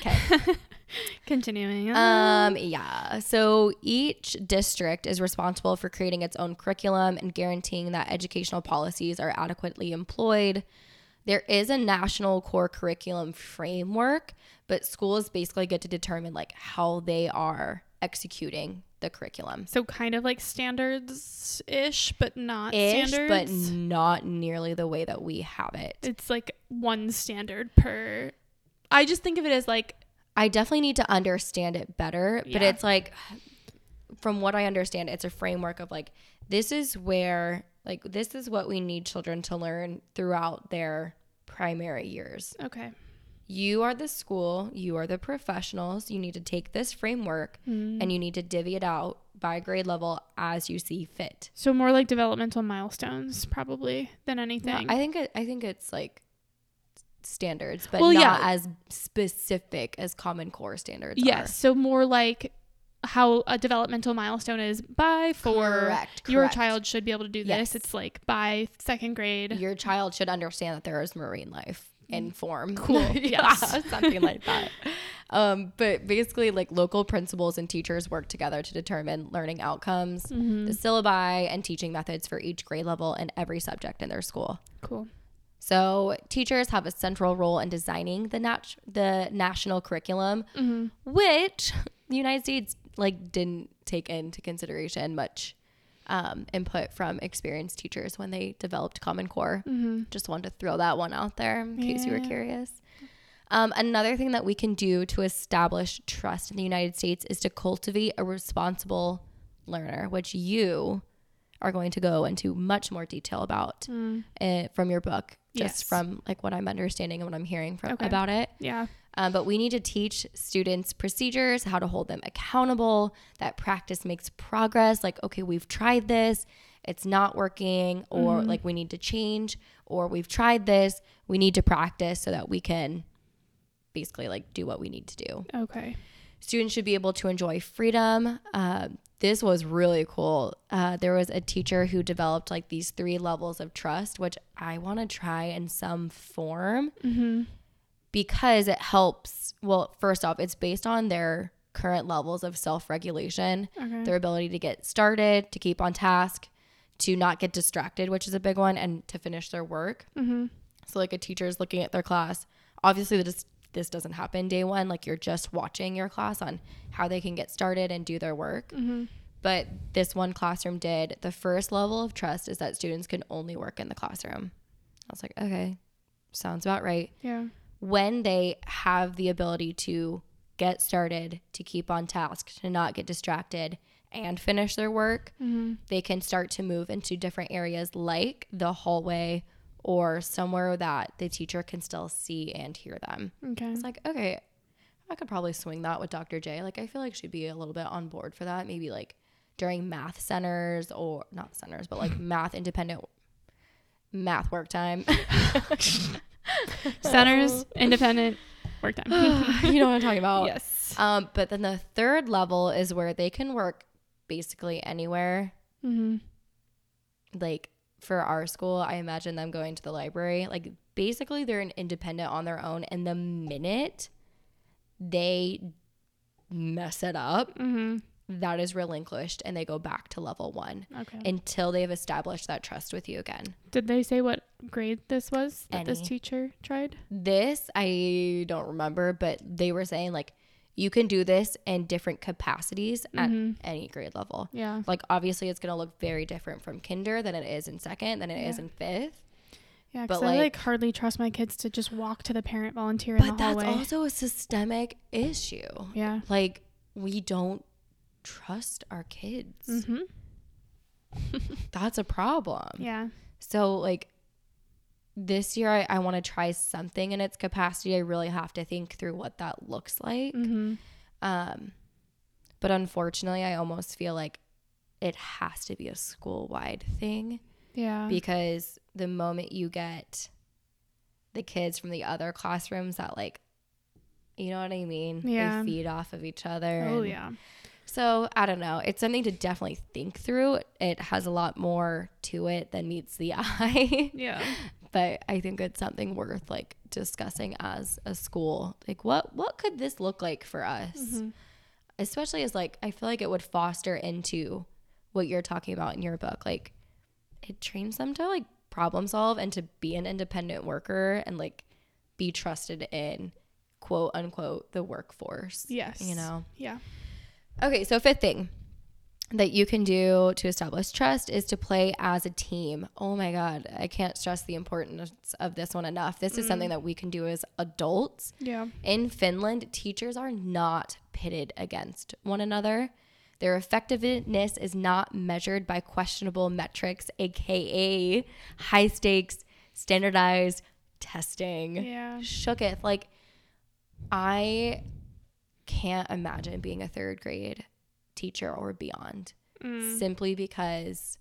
Speaker 1: Okay.
Speaker 2: Continuing.
Speaker 1: Um, yeah. So each district is responsible for creating its own curriculum and guaranteeing that educational policies are adequately employed. there is a national core curriculum framework, but schools basically get to determine like how they are executing the curriculum.
Speaker 2: So kind of like standards ish, but not
Speaker 1: Ish,
Speaker 2: standards.
Speaker 1: but not nearly the way that we have it.
Speaker 2: it's like one standard per. I just think of it as like
Speaker 1: I definitely need to understand it better, but it's like from what I understand, it's a framework of like this is where like this is what we need children to learn throughout their primary years.
Speaker 2: okay.
Speaker 1: You are the school, you are the professionals. You need to take this framework
Speaker 2: Mm.
Speaker 1: and you need to divvy it out by grade level as you see fit.
Speaker 2: So more like developmental milestones probably than
Speaker 1: No,
Speaker 2: anything.
Speaker 1: I think it, I think it's like standards, but
Speaker 2: Well,
Speaker 1: not
Speaker 2: yeah.
Speaker 1: as specific as Common Core standards
Speaker 2: yes. So more like how a developmental milestone is by four.
Speaker 1: Correct,
Speaker 2: your
Speaker 1: correct.
Speaker 2: child should be able to do this. It's like by second grade.
Speaker 1: your child should understand that there is marine life in form.
Speaker 2: Mm. Cool.
Speaker 1: yeah, something like that. Um, but basically, like local principals and teachers work together to determine learning outcomes,
Speaker 2: Mm-hmm.
Speaker 1: the syllabi, and teaching methods for each grade level and every subject in their school.
Speaker 2: Cool.
Speaker 1: So teachers have a central role in designing the nat- the national curriculum,
Speaker 2: Mm-hmm.
Speaker 1: which the United States like didn't take into consideration much um, input from experienced teachers when they developed Common Core.
Speaker 2: Mm-hmm.
Speaker 1: Just wanted to throw that one out there in case you were curious. Um, another thing that we can do to establish trust in the United States is to cultivate a responsible learner, which you are going to go into much more detail about uh, from your book, just
Speaker 2: Yes.
Speaker 1: from like what I'm understanding and what I'm hearing from
Speaker 2: Okay.
Speaker 1: about it.
Speaker 2: Yeah.
Speaker 1: Um, but we need to teach students procedures, how to hold them accountable, that practice makes progress. Like, okay, we've tried this, it's not working, or like we need to change, or we've tried this, we need to practice so that we can basically like do what we need to do.
Speaker 2: Okay.
Speaker 1: Students should be able to enjoy freedom. Uh, this was really cool. Uh, there was a teacher who developed like these three levels of trust, which I want to try in some form
Speaker 2: Mm-hmm.
Speaker 1: because it helps. Well, first off, it's based on their current levels of self regulation,
Speaker 2: Okay.
Speaker 1: their ability to get started, to keep on task, to not get distracted, which is a big one, and to finish their work.
Speaker 2: Mm-hmm.
Speaker 1: So, like a teacher is looking at their class. Obviously, this this doesn't happen day one. Like you're just watching your class on how they can get started and do their work.
Speaker 2: Mm-hmm.
Speaker 1: But this one classroom did. The first level of trust is that students can only work in the classroom. I was like, okay, sounds about right
Speaker 2: Yeah.
Speaker 1: when they have the ability to get started, to keep on task, to not get distracted, and finish their work,
Speaker 2: Mm-hmm.
Speaker 1: they can start to move into different areas like the hallway or somewhere that the teacher can still see and hear them.
Speaker 2: Okay.
Speaker 1: It's like, okay, I could probably swing that with Dr. J. Like, I feel like she'd be a little bit on board for that. Maybe like during math centers or not centers, but like math independent math work time.
Speaker 2: Centers, independent, work time.
Speaker 1: you know what I'm talking about.
Speaker 2: yes.
Speaker 1: Um, but then the third level is where they can work basically anywhere.
Speaker 2: Mm-hmm.
Speaker 1: Like for our school, I imagine them going to the library. Like basically, they're an independent on their own. And the minute they mess it up,
Speaker 2: Mm-hmm.
Speaker 1: that is relinquished and they go back to level one
Speaker 2: Okay.
Speaker 1: until they've established that trust with you again.
Speaker 2: Did they say what grade this was that this teacher tried?
Speaker 1: This, I don't remember, but they were saying like you can do this in different capacities at
Speaker 2: Mhm.
Speaker 1: any grade level.
Speaker 2: Yeah.
Speaker 1: Like obviously it's gonna look very different from kinder than it is in second, than it is
Speaker 2: Yeah.
Speaker 1: in fifth.
Speaker 2: Yeah,
Speaker 1: But,
Speaker 2: because I like
Speaker 1: like-
Speaker 2: hardly trust my kids to just walk to the parent volunteer in
Speaker 1: But that's also a systemic issue.
Speaker 2: yeah.
Speaker 1: Like we don't trust our kids.
Speaker 2: Mm-hmm.
Speaker 1: That's a problem.
Speaker 2: Yeah.
Speaker 1: So like this year I, I want to try something in its capacity. I really have to think through what that looks like.
Speaker 2: Mm-hmm.
Speaker 1: Um but unfortunately I almost feel like it has to be a school wide thing.
Speaker 2: Yeah.
Speaker 1: because the moment you get the kids from the other classrooms that like you know what I mean?
Speaker 2: Yeah.
Speaker 1: They feed off of each other.
Speaker 2: oh yeah.
Speaker 1: So I don't know. It's something to definitely think through. It has a lot more to it than meets the eye.
Speaker 2: Yeah.
Speaker 1: But I think it's something worth like discussing as a school. Like what what could this look like for us?
Speaker 2: Mhm.
Speaker 1: Especially as like I feel like it would foster into what you're talking about in your book. Like it trains them to like problem solve and to be an independent worker and like be trusted in quote unquote the workforce.
Speaker 2: Yes.
Speaker 1: You know.
Speaker 2: Yeah.
Speaker 1: Okay, so fifth thing that you can do to establish trust is to play as a team. Oh my God, I can't stress the importance of this one enough. This is mm. something that we can do as adults.
Speaker 2: Yeah.
Speaker 1: In Finland, teachers are not pitted against one another. Their effectiveness is not measured by questionable metrics, aka high stakes, standardized testing.
Speaker 2: Yeah.
Speaker 1: Shooketh. Like, I can't imagine being a third grade teacher or beyond
Speaker 2: Mm.
Speaker 1: simply because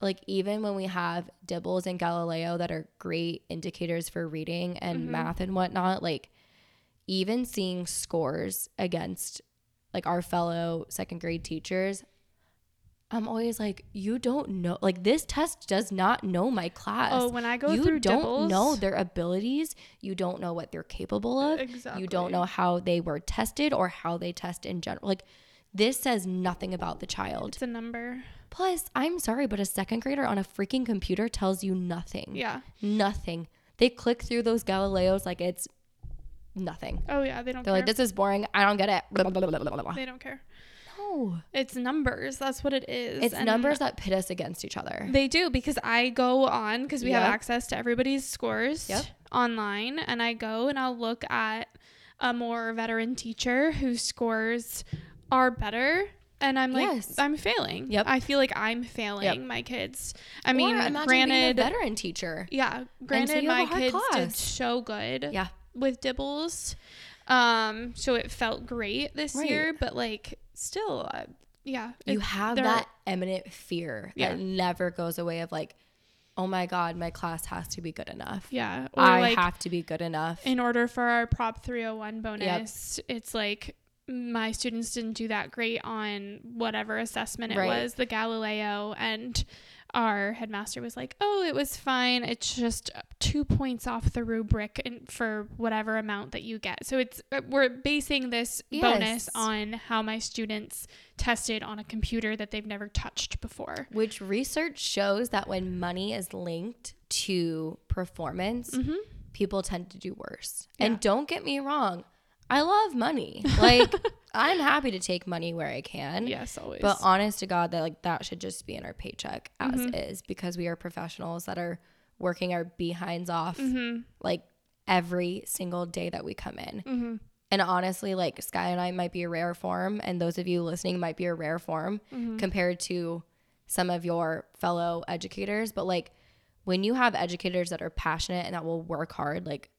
Speaker 1: like even when we have DIBELS and galileo that are great indicators for reading and
Speaker 2: Mm-hmm.
Speaker 1: math and whatnot like even seeing scores against like our fellow second grade teachers i'm always like you don't know like this test does not know my class
Speaker 2: Oh, when I go
Speaker 1: you
Speaker 2: through you
Speaker 1: don't
Speaker 2: DIBELS,
Speaker 1: know their abilities you don't know what they're capable of
Speaker 2: Exactly.
Speaker 1: you don't know how they were tested or how they test in general like this says nothing about the child
Speaker 2: It's a number.
Speaker 1: plus i'm sorry but a second grader on a freaking computer tells you nothing
Speaker 2: Yeah.
Speaker 1: nothing they click through those galileos like it's nothing
Speaker 2: Oh yeah, they don't
Speaker 1: they're
Speaker 2: care.
Speaker 1: like this is boring i don't get it Blah, blah, blah,
Speaker 2: they don't care.
Speaker 1: no
Speaker 2: It's numbers. That's what it is.
Speaker 1: it's
Speaker 2: And
Speaker 1: numbers that pit us against each other
Speaker 2: They do because I go on because we have access to everybody's scores
Speaker 1: Yep.
Speaker 2: online, and I go and I'll look at a more veteran teacher whose scores are better. And I'm like,
Speaker 1: Yes.
Speaker 2: I'm failing.
Speaker 1: Yep.
Speaker 2: I feel like I'm failing my kids. I
Speaker 1: Or
Speaker 2: mean, granted,
Speaker 1: veteran teacher
Speaker 2: yeah, granted,
Speaker 1: have
Speaker 2: my kids did so good
Speaker 1: yeah
Speaker 2: with DIBELS. Um, so it felt great this
Speaker 1: Right.
Speaker 2: year, but like still, uh, yeah,
Speaker 1: you have that eminent fear
Speaker 2: Yeah.
Speaker 1: that never goes away of like oh my god my class has to be good enough
Speaker 2: yeah, or
Speaker 1: i
Speaker 2: like
Speaker 1: have to be good enough
Speaker 2: in order for our prop 301 bonus it's like my students didn't do that great on whatever assessment it
Speaker 1: Right.
Speaker 2: was the galileo and our headmaster was like oh it was fine it's just two points off the rubric and for whatever amount that you get so it's uh, we're basing this bonus on how my students tested on a computer that they've never touched before
Speaker 1: which research shows that when money is linked to performance
Speaker 2: mm-hmm.
Speaker 1: people tend to do worse
Speaker 2: Yeah.
Speaker 1: and don't get me wrong i love money like i'm happy to take money where i can
Speaker 2: yes always
Speaker 1: But honest to God, that like that should just be in our paycheck as
Speaker 2: Mm-hmm.
Speaker 1: is because we are professionals that are working our behinds off
Speaker 2: mm-hmm.
Speaker 1: like every single day that we come in.
Speaker 2: Mm-hmm.
Speaker 1: And honestly, like Sky and I might be a rare form, and those of you listening might be a rare form
Speaker 2: Mm-hmm.
Speaker 1: compared to some of your fellow educators. But like when you have educators that are passionate and that will work hard, like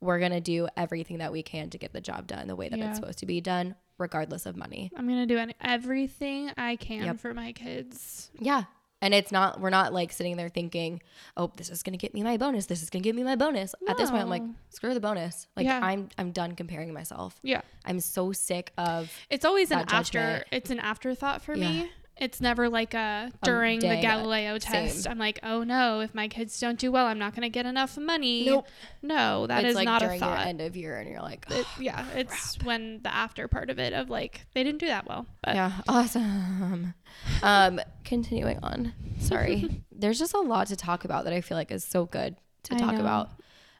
Speaker 1: we're gonna do everything that we can to get the job done the way that
Speaker 2: Yeah.
Speaker 1: it's supposed to be done, regardless of money.
Speaker 2: i'm gonna do any, everything i can
Speaker 1: Yep.
Speaker 2: for my kids
Speaker 1: Yeah. And it's not, we're not like sitting there thinking, oh, this is going to get me my bonus. This is going to give me my bonus. At this point, I'm like, screw the bonus. Like,
Speaker 2: Yeah.
Speaker 1: I'm, I'm done comparing myself.
Speaker 2: yeah
Speaker 1: I'm so sick of,
Speaker 2: It's always an
Speaker 1: that
Speaker 2: after, it's an afterthought for
Speaker 1: Yeah.
Speaker 2: me. It's never like a during the Galileo test.
Speaker 1: same.
Speaker 2: I'm like, oh no, if my kids don't do well, I'm not gonna get enough money.
Speaker 1: Nope.
Speaker 2: No, that
Speaker 1: it's
Speaker 2: is
Speaker 1: like
Speaker 2: not a
Speaker 1: during your
Speaker 2: thought.
Speaker 1: end of year and you're like,
Speaker 2: It- yeah, it's when the after part of it of like they didn't do that well. But
Speaker 1: yeah, awesome. Um, continuing on. Sorry. There's just a lot to talk about that I feel like is so good to
Speaker 2: I
Speaker 1: talk
Speaker 2: know.
Speaker 1: about.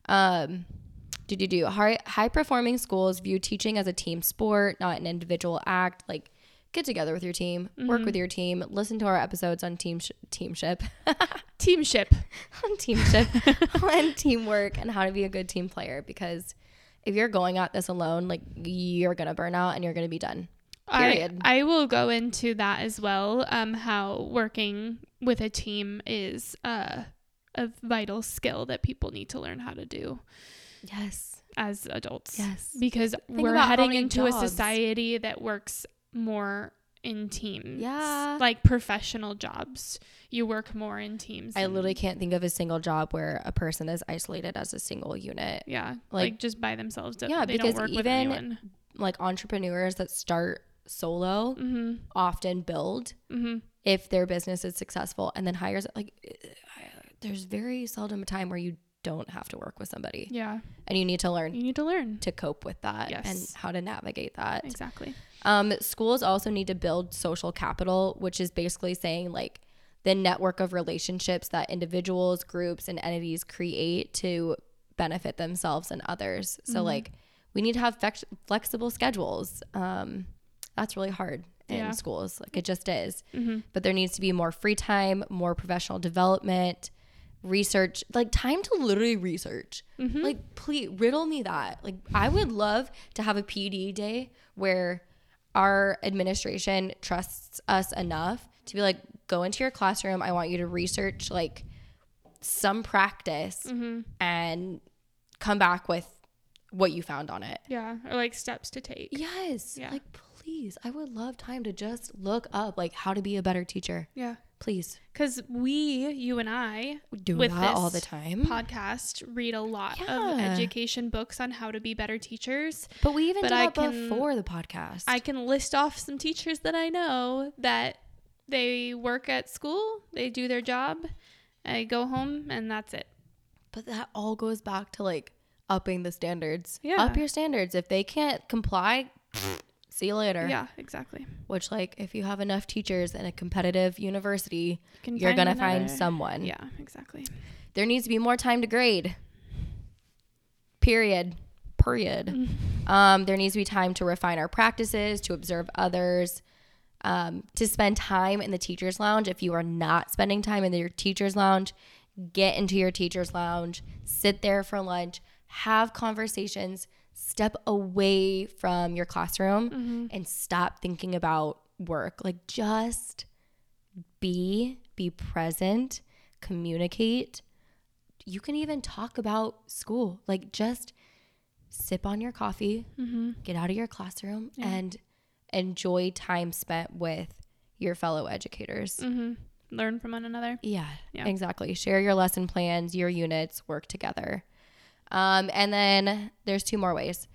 Speaker 1: Um, do do do high high performing schools view teaching as a team sport, not an individual act. Like get together with your team,
Speaker 2: Mm-hmm.
Speaker 1: work with your team, listen to our episodes on team sh- teamship,
Speaker 2: teamship.
Speaker 1: on teamship, on teamwork, and how to be a good team player. Because if you're going at this alone, like you're gonna burn out and you're gonna be done.
Speaker 2: I,
Speaker 1: Period.
Speaker 2: I will go into that as well. Um, how working with a team is uh, a vital skill that people need to learn how to do
Speaker 1: Yes.
Speaker 2: as adults.
Speaker 1: Yes.
Speaker 2: because
Speaker 1: Think
Speaker 2: we're heading into a society that works more in teams.
Speaker 1: Yeah.
Speaker 2: Like professional jobs. You work more in teams.
Speaker 1: I literally can't think of a single job where a person is isolated as a single unit.
Speaker 2: yeah,
Speaker 1: like-
Speaker 2: like, just by themselves.
Speaker 1: Yeah,
Speaker 2: they
Speaker 1: because
Speaker 2: don't work
Speaker 1: even-. Like entrepreneurs that start solo
Speaker 2: Mm-hmm.
Speaker 1: often build
Speaker 2: Mm-hmm.
Speaker 1: if their business is successful and then hires like there's very seldom a time where you don't have to work with somebody
Speaker 2: Yeah,
Speaker 1: and you need to learn
Speaker 2: you need to learn.
Speaker 1: to cope with that
Speaker 2: yes.
Speaker 1: and how to navigate that.
Speaker 2: Exactly.
Speaker 1: Um, schools also need to build social capital, which is basically saying like the network of relationships that individuals, groups, and entities create to benefit themselves and others. So,
Speaker 2: Mhm.
Speaker 1: like, we need to have flex- flexible schedules. Um, that's really hard in
Speaker 2: Yeah.
Speaker 1: schools. Like, it just is.
Speaker 2: Mm-hmm.
Speaker 1: But there needs to be more free time, more professional development, research, like, time to literally research.
Speaker 2: Mm-hmm.
Speaker 1: Like, please riddle me that. Like, I would love to have a PD day where our administration trusts us enough to be like, go into your classroom. I want you to research like some practice
Speaker 2: Mm-hmm.
Speaker 1: and come back with what you found on it.
Speaker 2: Yeah, or like steps to take.
Speaker 1: Yes.
Speaker 2: Yeah.
Speaker 1: Like, please, I would love time to just look up like how to be a better teacher.
Speaker 2: Yeah,
Speaker 1: Please
Speaker 2: because we, you and I,
Speaker 1: do
Speaker 2: With
Speaker 1: that all the time.
Speaker 2: podcast read a lot of education books on how to be better teachers.
Speaker 1: but we even
Speaker 2: but
Speaker 1: did
Speaker 2: I
Speaker 1: that
Speaker 2: can-
Speaker 1: before the podcast.
Speaker 2: I can list off some teachers that I know that they work at school, they do their job, I go home, and that's it.
Speaker 1: But that all goes back to like upping the standards.
Speaker 2: Yeah.
Speaker 1: Up your standards. If they can't comply, see you later.
Speaker 2: Yeah, exactly.
Speaker 1: Which, like, if you have enough teachers in a competitive university,
Speaker 2: You
Speaker 1: you're going to find someone.
Speaker 2: Yeah, exactly.
Speaker 1: There needs to be more time to grade. Period. Period. Um, there needs to be time to refine our practices, to observe others, um, to spend time in the teacher's lounge. If you are not spending time in your teacher's lounge, get into your teacher's lounge, sit there for lunch, have conversations, step away from your classroom and stop thinking about work. Like just be, be present, communicate. You can even talk about school. Like just sip on your coffee,
Speaker 2: Mm-hmm.
Speaker 1: get out of your classroom
Speaker 2: Yeah.
Speaker 1: and enjoy time spent with your fellow educators.
Speaker 2: Mm-hmm. Learn from one another.
Speaker 1: Yeah,
Speaker 2: Yeah.
Speaker 1: exactly. Share your lesson plans, your units, work together. Um, and then there's two more ways.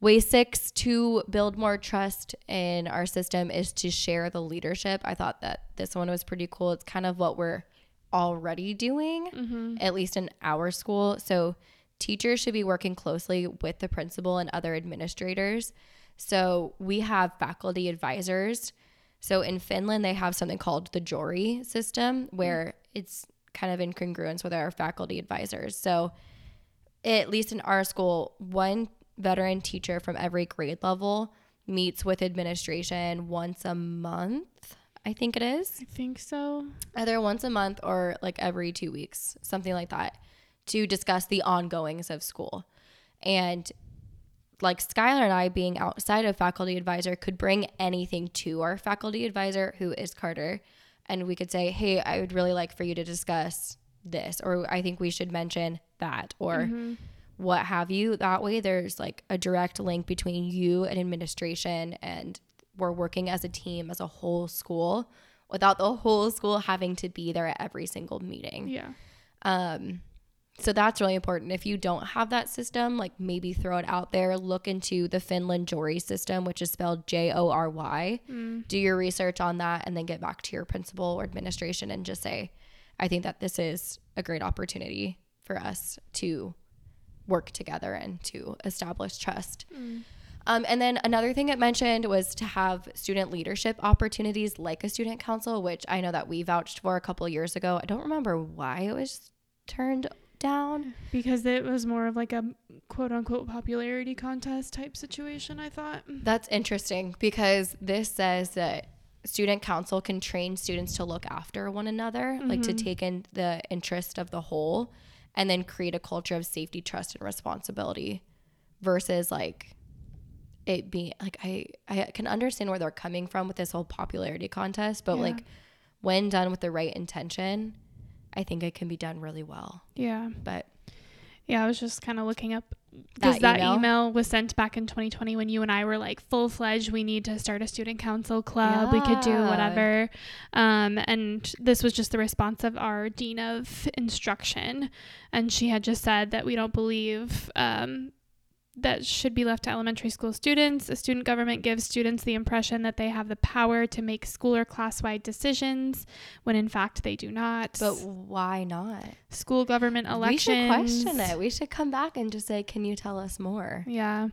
Speaker 1: Way six to build more trust in our system is to share the leadership. I thought that this one was pretty cool. It's kind of what we're already doing,
Speaker 2: Mm-hmm.
Speaker 1: at least in our school. So teachers should be working closely with the principal and other administrators. So we have faculty advisors. So in Finland, they have something called the Jory system, where it's kind of in congruence with our faculty advisors. So at least in our school, one veteran teacher from every grade level meets with administration once a month. I think it is
Speaker 2: I think so.
Speaker 1: either once a month or like every two weeks, something like that, to discuss the ongoings of school. And like Skylar and I being outside of faculty advisor could bring anything to our faculty advisor, who is Carter, and we could say, Hey, I would really like for you to discuss this, or I think we should mention that, or
Speaker 2: Mm-hmm.
Speaker 1: what have you. That way, there's like a direct link between you and administration, and we're working as a team, as a whole school, without the whole school having to be there at every single meeting.
Speaker 2: Yeah.
Speaker 1: Um, so that's really important. If you don't have that system, like maybe throw it out there. Look into the Finland Jory system, which is spelled J O R Y.
Speaker 2: Mm.
Speaker 1: Do your research on that, and then get back to your principal or administration and just say, I think that this is a great opportunity for us to work together and to establish trust.
Speaker 2: Mm.
Speaker 1: Um, and then another thing it mentioned was to have student leadership opportunities like a student council, which I know that we vouched for a couple years ago. I don't remember why it was turned down.
Speaker 2: Because it was more of like a quote unquote popularity contest type situation, I thought.
Speaker 1: That's interesting because this says that student council can train students to look after one another, like to
Speaker 2: Mhm.
Speaker 1: take in the interest of the whole and then create a culture of safety, trust, and responsibility versus like it being like I I can understand where they're coming from with this whole popularity contest, but
Speaker 2: Yeah.
Speaker 1: like when done with the right intention, I think it can be done really well.
Speaker 2: Yeah.
Speaker 1: But
Speaker 2: Yeah, I was just kind of looking up because
Speaker 1: That
Speaker 2: that,
Speaker 1: email?
Speaker 2: email? was sent back in 2020 when you and I were like full fledged. We need to start a student council club. We could do whatever. Um, and this was just the response of our dean of instruction, and she had just said that we don't believe um, that should be left to elementary school students. A student government gives students the impression that they have the power to make school or class wide decisions when in fact they do not.
Speaker 1: But why not?
Speaker 2: School government elections.
Speaker 1: We should question it. We should come back and just say, can you tell us more?
Speaker 2: Yeah.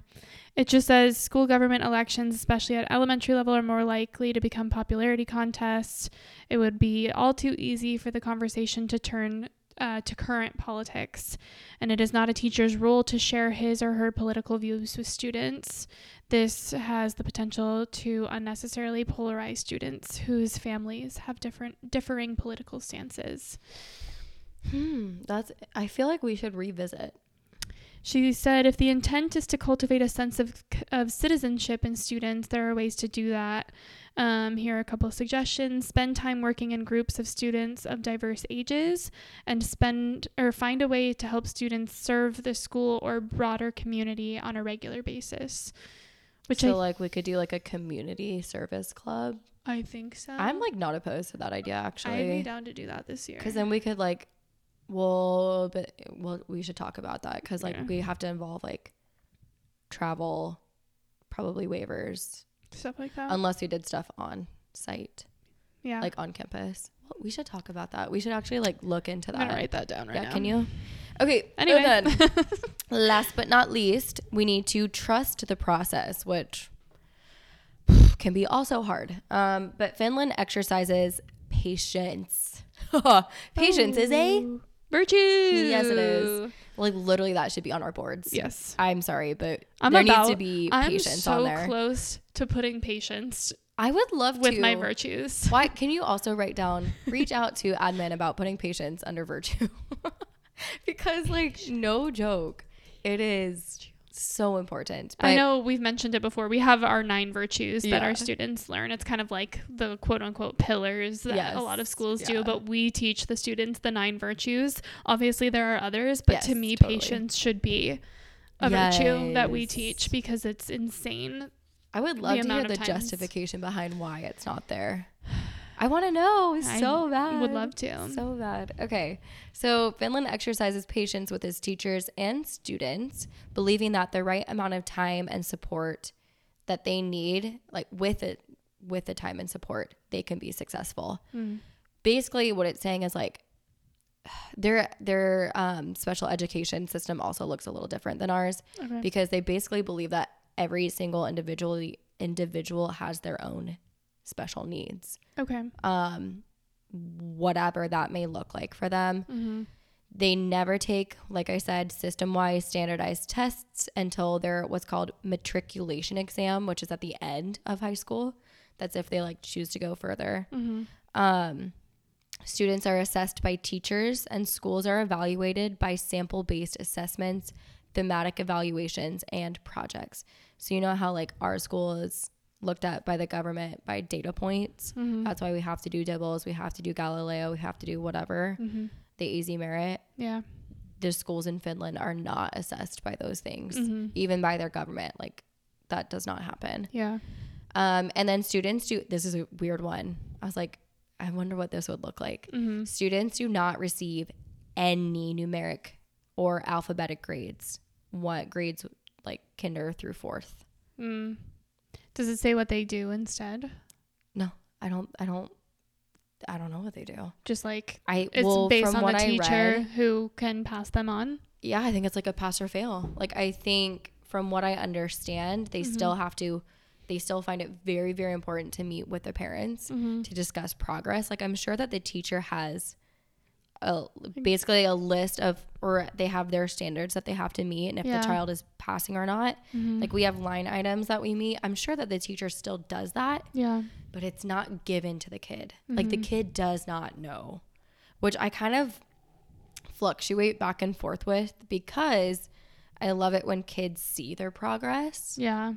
Speaker 2: It just says school government elections, especially at elementary level, are more likely to become popularity contests. It would be all too easy for the conversation to turn uh, to current politics, and it is not a teacher's role to share his or her political views with students. This has the potential to unnecessarily polarize students whose families have different differing political stances.
Speaker 1: Hmm, that's I feel like we should revisit.
Speaker 2: She said if the intent is to cultivate a sense of, of citizenship in students, there are ways to do that. Um, here are a couple of suggestions. Spend time working in groups of students of diverse ages and spend or find a way to help students serve the school or broader community on a regular basis.
Speaker 1: Which so I, like we could do like a community service club.
Speaker 2: I think so.
Speaker 1: I'm like not opposed to that idea actually.
Speaker 2: I'd be down to do that this year.
Speaker 1: Because then we could like, well, but well, we should talk about that because like yeah. we have to involve like travel, probably waivers,
Speaker 2: stuff like that.
Speaker 1: Unless we did stuff on site.
Speaker 2: Yeah.
Speaker 1: Like on campus. Well, we should talk about that. We should actually like look into that.
Speaker 2: I'm gonna write that down right
Speaker 1: yeah,
Speaker 2: now.
Speaker 1: Can you? Okay.
Speaker 2: Anyway.
Speaker 1: then, last but not least, we need to trust the process, which can be also hard. Um, but Finland exercises patience. patience oh. is a
Speaker 2: oh. Virtue.
Speaker 1: Yes, it is. Like literally, that should be on our boards.
Speaker 2: Yes.
Speaker 1: I'm sorry, but
Speaker 2: I'm
Speaker 1: there
Speaker 2: about,
Speaker 1: needs to be patience
Speaker 2: I'm so
Speaker 1: on there.
Speaker 2: close to putting patience.
Speaker 1: I would love
Speaker 2: with
Speaker 1: to.
Speaker 2: my virtues.
Speaker 1: Why? Can you also write down, reach out to admin about putting patience under virtue? because like no joke, it is so important.
Speaker 2: I know we've mentioned it before. We have our nine virtues yeah. that our students learn. It's kind of like the quote unquote pillars that yes. a lot of schools yeah. do, but we teach the students the nine virtues. Obviously, there are others, but yes, to me, totally. patience should be a yes. virtue that we teach because it's insane.
Speaker 1: I would love to hear the times. justification behind why it's not there. I want to know so I bad.
Speaker 2: Would love to.
Speaker 1: So bad. Okay. So Finland exercises patience with his teachers and students, believing that the right amount of time and support that they need, like with it, with the time and support, they can be successful. Mm. Basically, what it's saying is like their their um, special education system also looks a little different than ours okay. because they basically believe that every single individual individual has their own special needs.
Speaker 2: Okay.
Speaker 1: Um, whatever that may look like for them. Mm-hmm. They never take, like I said, system wise standardized tests until their what's called matriculation exam, which is at the end of high school. That's if they like choose to go further. Mm-hmm. Um, students are assessed by teachers, and schools are evaluated by sample based assessments, thematic evaluations, and projects. So, you know how like our school is looked at by the government by data points. Mm-hmm. That's why we have to do DIBELS, we have to do Galileo, we have to do whatever, mm-hmm. the AzMERIT.
Speaker 2: Yeah.
Speaker 1: The schools in Finland are not assessed by those things, mm-hmm. even by their government. Like that does not happen.
Speaker 2: Yeah.
Speaker 1: Um, and then students do, this is a weird one. I was like, I wonder what this would look like. Mm-hmm. Students do not receive any numeric or alphabetic grades. What grades like kinder through fourth?
Speaker 2: Mm. Does it say what they do instead?
Speaker 1: No, I don't. I don't. I don't know what they do.
Speaker 2: Just like
Speaker 1: I,
Speaker 2: it's
Speaker 1: well,
Speaker 2: based on the teacher read,
Speaker 1: who
Speaker 2: can pass them on.
Speaker 1: Yeah, I think it's like a pass or fail. Like I think from what I understand, they mm-hmm. still have to. They still find it very, very important to meet with the parents mm-hmm. to discuss progress. Like I'm sure that the teacher has a, basically a list of or they have their standards that they have to meet and if yeah. the child is passing or not mm-hmm. like we have line items that we meet i'm sure that the teacher still does that
Speaker 2: yeah
Speaker 1: but it's not given to the kid mm-hmm. like the mm-hmm. kid does not know which i kind of fluctuate back and forth with because i love it when kids see their progress
Speaker 2: yeah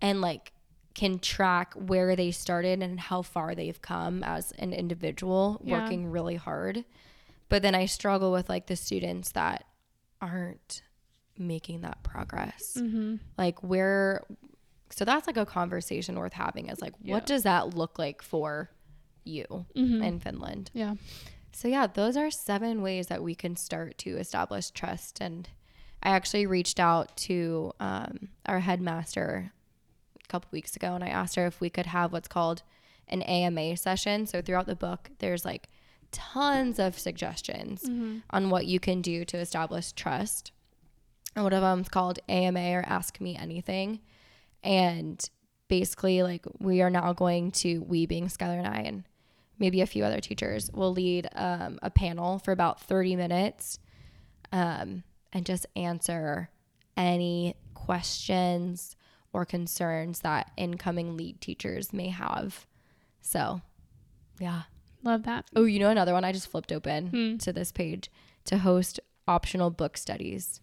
Speaker 1: and like can track where they started and how far they've come as an individual yeah. working really hard but then I struggle with like the students that aren't making that progress. Mm-hmm. Like where so that's like a conversation worth having is like yeah. what does that look like for you mm-hmm. in Finland?
Speaker 2: Yeah.
Speaker 1: So yeah, those are seven ways that we can start to establish trust and I actually reached out to um, our headmaster a couple weeks ago and I asked her if we could have what's called an AMA session. So throughout the book, there's like tons of suggestions on what you can do to establish trust. And one of them's called AMA or Ask Me Anything. And basically, like, we are now going to, we being Skylar and I, and maybe a few other teachers, will lead um, a panel for about 30 minutes um, and just answer any questions or concerns that incoming lead teachers may have. So, yeah.
Speaker 2: Love that.
Speaker 1: Oh, you know another one I just flipped open
Speaker 2: Hmm.
Speaker 1: to this page to host optional book studies.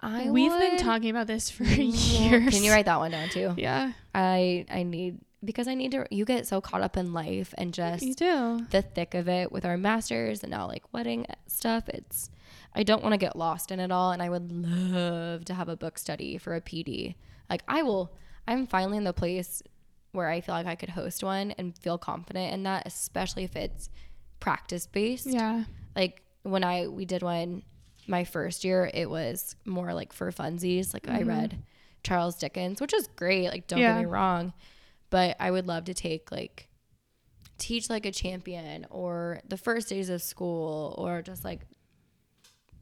Speaker 1: I
Speaker 2: We've been talking about this for years.
Speaker 1: Can you write that one down too?
Speaker 2: Yeah,
Speaker 1: I I need because I need to. You get so caught up in life and just
Speaker 2: you do.
Speaker 1: the thick of it with our masters and now like wedding stuff. It's I don't want to get lost in it all, and I would love to have a book study for a PD. Like I will. I'm finally in the place where I feel like I could host one and feel confident in that, especially if it's practice based
Speaker 2: Yeah.
Speaker 1: like when I we did one my first year, it was more like for funsies. Like I mm-hmm. read Charles Dickens, which is great. Like don't
Speaker 2: Yeah.
Speaker 1: get me wrong, but I would love to take like teach like a champion or the first days of school or just like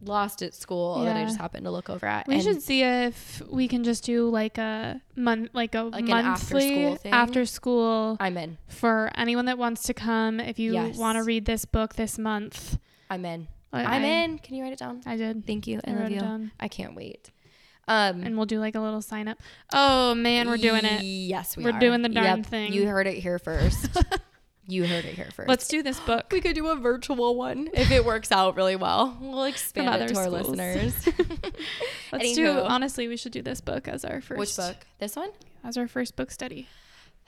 Speaker 1: lost at school that I just happened to look over at.
Speaker 2: We
Speaker 1: And
Speaker 2: should see if we can just do like a month, like a
Speaker 1: Like
Speaker 2: monthly
Speaker 1: after-school thing?
Speaker 2: after school
Speaker 1: I'm in.
Speaker 2: for anyone that wants to come. If you
Speaker 1: Yes.
Speaker 2: want to read this book this month,
Speaker 1: I'm in.
Speaker 2: I,
Speaker 1: I'm in. Can you write it down?
Speaker 2: I did.
Speaker 1: Thank you. I,
Speaker 2: I
Speaker 1: love you.
Speaker 2: down.
Speaker 1: I can't wait. Um
Speaker 2: And we'll do like a little sign up. Oh man, we're doing it.
Speaker 1: Yes, we
Speaker 2: We're
Speaker 1: are.
Speaker 2: doing the darn thing.
Speaker 1: You heard it here first. you heard it here 1st
Speaker 2: Let's do this book.
Speaker 1: we could do a virtual one if it works out really well. We'll expand it
Speaker 2: other
Speaker 1: to our listeners.
Speaker 2: Let's do.
Speaker 1: Anywho.
Speaker 2: Honestly, we should do this book as our first.
Speaker 1: Which book? This one?
Speaker 2: As our first book study.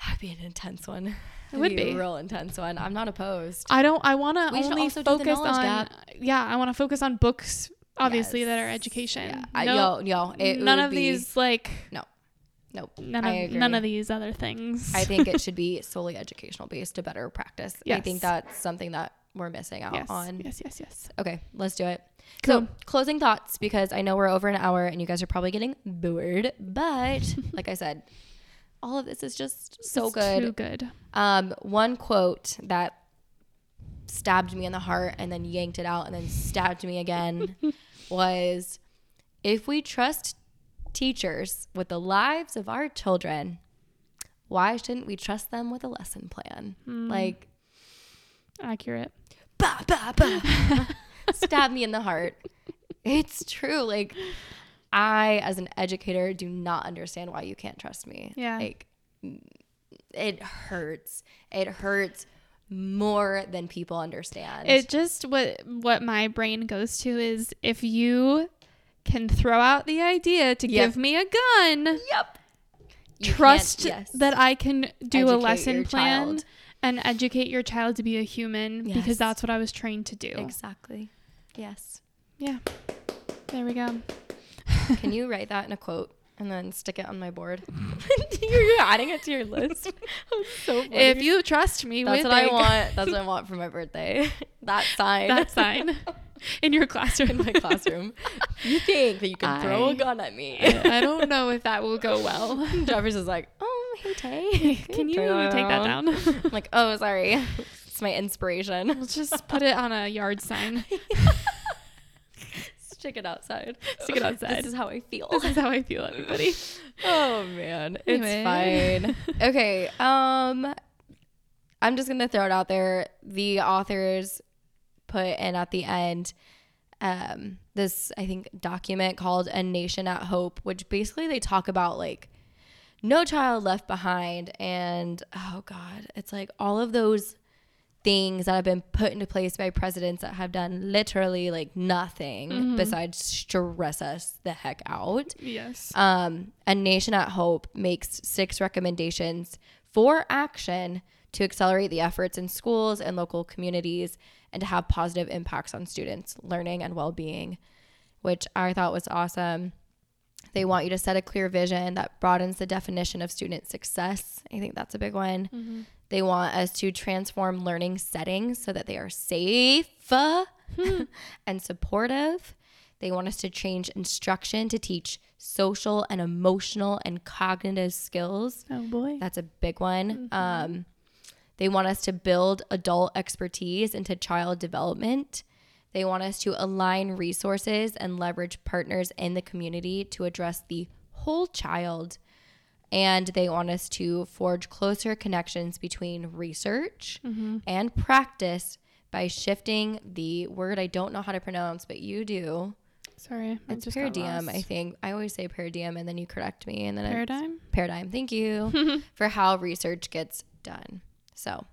Speaker 1: That'd be an intense one. That'd
Speaker 2: would
Speaker 1: a
Speaker 2: be.
Speaker 1: a real intense one. I'm not opposed.
Speaker 2: I don't. I want to
Speaker 1: We
Speaker 2: only
Speaker 1: also do the
Speaker 2: focus on.
Speaker 1: gap.
Speaker 2: Yeah, I want to focus on books. Obviously, that are education.
Speaker 1: Yeah. I-
Speaker 2: No-
Speaker 1: yo, yo, it
Speaker 2: none
Speaker 1: would
Speaker 2: of
Speaker 1: be-
Speaker 2: these like
Speaker 1: Nope.
Speaker 2: none of none of these other things.
Speaker 1: I think it should be solely educational based to better practice. I think that's something that we're missing out
Speaker 2: yes,
Speaker 1: on.
Speaker 2: yes, yes, yes.
Speaker 1: Okay, let's do it.
Speaker 2: Cool.
Speaker 1: So, closing thoughts because I know we're over an hour and you guys are probably getting bored, but like I said, all of this is just so
Speaker 2: It's
Speaker 1: good.
Speaker 2: Too good.
Speaker 1: Um, one quote that stabbed me in the heart and then yanked it out and then stabbed me again was if we trust teachers with the lives of our children, why shouldn't we trust them with a lesson plan?
Speaker 2: Hmm.
Speaker 1: Like,
Speaker 2: Accurate.
Speaker 1: bah, bah, bah. stab me in the heart. It's true. Like, I, as an educator, do not understand why you can't trust me.
Speaker 2: Yeah.
Speaker 1: Like, it hurts. It hurts more than people understand.
Speaker 2: It just what what my brain goes to is if you can throw out the idea to
Speaker 1: Yep.
Speaker 2: give me a gun,
Speaker 1: yep. You
Speaker 2: trust
Speaker 1: yes.
Speaker 2: that I can do a lesson plan
Speaker 1: child.
Speaker 2: and educate your child to be a human
Speaker 1: Yes.
Speaker 2: because that's what I was trained to do.
Speaker 1: Exactly. Yes.
Speaker 2: Yeah. There we go.
Speaker 1: Can you write that in a quote and then stick it on my board? You're adding it to your list. So funny.
Speaker 2: If you trust me
Speaker 1: That's what I
Speaker 2: a-
Speaker 1: want. That's what I want for my birthday. That sign.
Speaker 2: that sign in your classroom.
Speaker 1: in my classroom. you think that you can throw a gun at me?
Speaker 2: I, I don't know if that will go well.
Speaker 1: Jeffers is like, oh, hey Tay,
Speaker 2: Can you take that down?
Speaker 1: I'm like, oh, sorry. It's my inspiration.
Speaker 2: We'll just put it on a yard sign.
Speaker 1: Stick it outside.
Speaker 2: Stick it outside.
Speaker 1: This is how I feel.
Speaker 2: This is how I feel, everybody.
Speaker 1: oh man,
Speaker 2: Anyway.
Speaker 1: it's fine. okay. Um, I'm just gonna throw it out there. The authors put in at the end um this I think document called A Nation at Hope, which basically they talk about like no child left behind and oh god, it's like all of those things that have been put into place by presidents that have done literally like nothing besides stress us the heck out.
Speaker 2: Yes.
Speaker 1: Um, a Nation at Hope makes six recommendations for action to accelerate the efforts in schools and local communities and to have positive impacts on students' learning and well being, which I thought was awesome. They want you to set a clear vision that broadens the definition of student success. I think that's a big one. They want us to transform learning settings so that they are safe uh, and supportive. They want us to change instruction to teach social and emotional and cognitive skills.
Speaker 2: Oh boy.
Speaker 1: That's a big one. Um, they want us to build adult expertise into child development. They want us to align resources and leverage partners in the community to address the whole child. And they want us to forge closer connections between research mm-hmm. and practice by shifting the word I don't know how to pronounce, but you do.
Speaker 2: Sorry. I
Speaker 1: It's paradigm, I think. I always say paradigm and then you correct me and then it's
Speaker 2: Paradigm?
Speaker 1: paradigm. Thank you for how research gets done. So,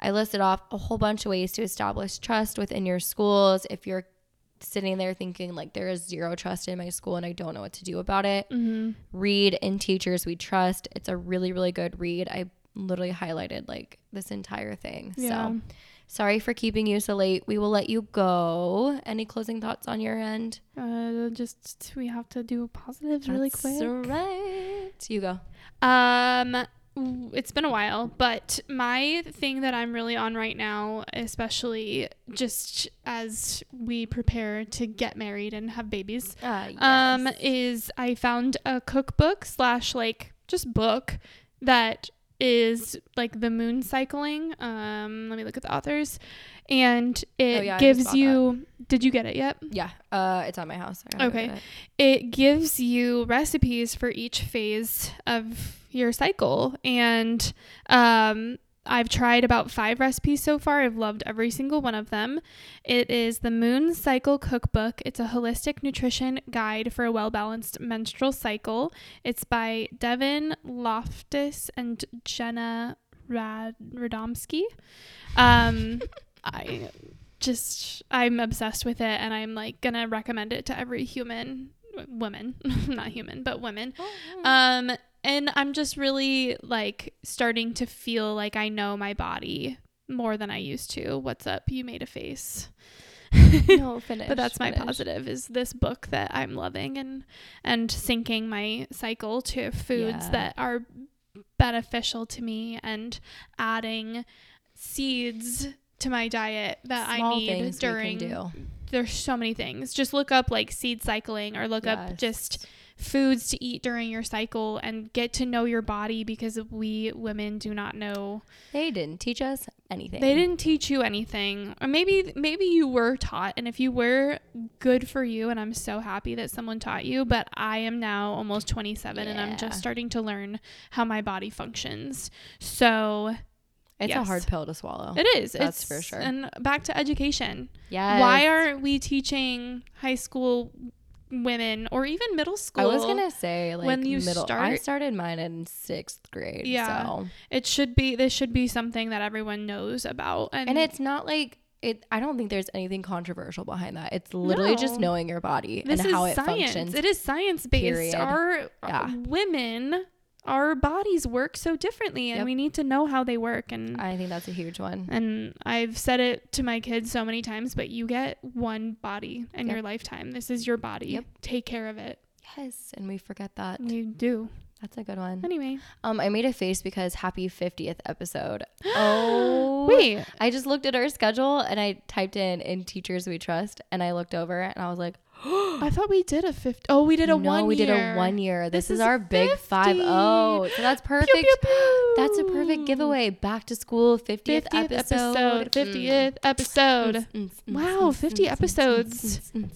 Speaker 1: I listed off a whole bunch of ways to establish trust within your schools. If you're sitting there thinking like there is zero trust in my school and I don't know what to do about it,
Speaker 2: Mm-hmm.
Speaker 1: read In Teachers We Trust. It's a really really good read. I literally highlighted like this entire thing.
Speaker 2: Yeah.
Speaker 1: So, sorry for keeping you so late. We will let you go. Any closing thoughts on your end?
Speaker 2: Uh, just we have to do positives really
Speaker 1: That's
Speaker 2: quick.
Speaker 1: right. You go.
Speaker 2: Um, it's been a while, but my thing that I'm really on right now, especially just as we prepare to get married and have babies,
Speaker 1: Uh,
Speaker 2: um, is I found a cookbook slash like just book that is like the moon cycling. Um, let me look at the authors, and it
Speaker 1: Oh, yeah,
Speaker 2: gives you. Did you get it yet?
Speaker 1: Yeah, uh, it's at my house.
Speaker 2: Okay.
Speaker 1: it.
Speaker 2: it gives you recipes for each phase of your cycle and um I've tried about five recipes so far. I've loved every single one of them. It is the Moon Cycle Cookbook. It's a holistic nutrition guide for a well balanced menstrual cycle. It's by Devon Loftus and Jenna Rad- Radomski. Um, I just, I'm obsessed with it and I'm like gonna recommend it to every human, woman, not human, but women. Um, and I'm just really like starting to feel like I know my body more than I used to. What's up? You made a face.
Speaker 1: no, finish.
Speaker 2: but that's my
Speaker 1: finish.
Speaker 2: positive is this book that I'm loving and and syncing my cycle to foods
Speaker 1: Yeah.
Speaker 2: that are beneficial to me and adding seeds to my diet that I need
Speaker 1: things we can
Speaker 2: during there's so many things. Just look up like seed cycling or look up just foods to eat during your cycle and get to know your body because we women do not know.
Speaker 1: They didn't teach us anything.
Speaker 2: They didn't teach you anything. Or maybe maybe you were taught and if you were good for you and I'm so happy that someone taught you, but I am now almost 27 and I'm just starting to learn how my body functions. So,
Speaker 1: It's a hard pill to swallow.
Speaker 2: it is.
Speaker 1: That's
Speaker 2: it's,
Speaker 1: for sure.
Speaker 2: And back to education.
Speaker 1: Yes.
Speaker 2: Why aren't we teaching high school women or even middle school?
Speaker 1: I was gonna say like
Speaker 2: when you
Speaker 1: middle. I started mine in sixth grade.
Speaker 2: Yeah.
Speaker 1: So.
Speaker 2: It should be. This should be something that everyone knows about. And,
Speaker 1: And it's not like it. I don't think there's anything controversial behind that. It's literally just knowing your body
Speaker 2: this
Speaker 1: and how it
Speaker 2: science.
Speaker 1: functions.
Speaker 2: It is science based.
Speaker 1: period.
Speaker 2: Our, uh,
Speaker 1: Yeah.
Speaker 2: our women, our bodies work so differently, and
Speaker 1: Yep.
Speaker 2: we need to know how they work. And
Speaker 1: I think that's a huge one.
Speaker 2: and I've said it to my kids so many times, but you get one body in
Speaker 1: Yep.
Speaker 2: your lifetime. This is your body.
Speaker 1: Yep.
Speaker 2: Take care of it.
Speaker 1: Yes, and we forget that.
Speaker 2: You do.
Speaker 1: That's a good one.
Speaker 2: Anyway.
Speaker 1: Um, I made a face because happy 50th episode. Oh,
Speaker 2: Wait.
Speaker 1: I just looked at our schedule and I typed in in teachers we trust and I looked over and I was like,
Speaker 2: I thought we did a 50. Oh, we did a
Speaker 1: no,
Speaker 2: one
Speaker 1: we did a one year. This,
Speaker 2: This
Speaker 1: is,
Speaker 2: is
Speaker 1: our big
Speaker 2: 50.
Speaker 1: five oh. So that's perfect.
Speaker 2: Pew, pew, pew.
Speaker 1: That's a perfect giveaway. Back to school 50th,
Speaker 2: 50th
Speaker 1: episode.
Speaker 2: episode. 50th episode.
Speaker 1: Mm, mm, mm,
Speaker 2: Wow,
Speaker 1: mm,
Speaker 2: 50
Speaker 1: mm, mm,
Speaker 2: episodes.
Speaker 1: mm, mm,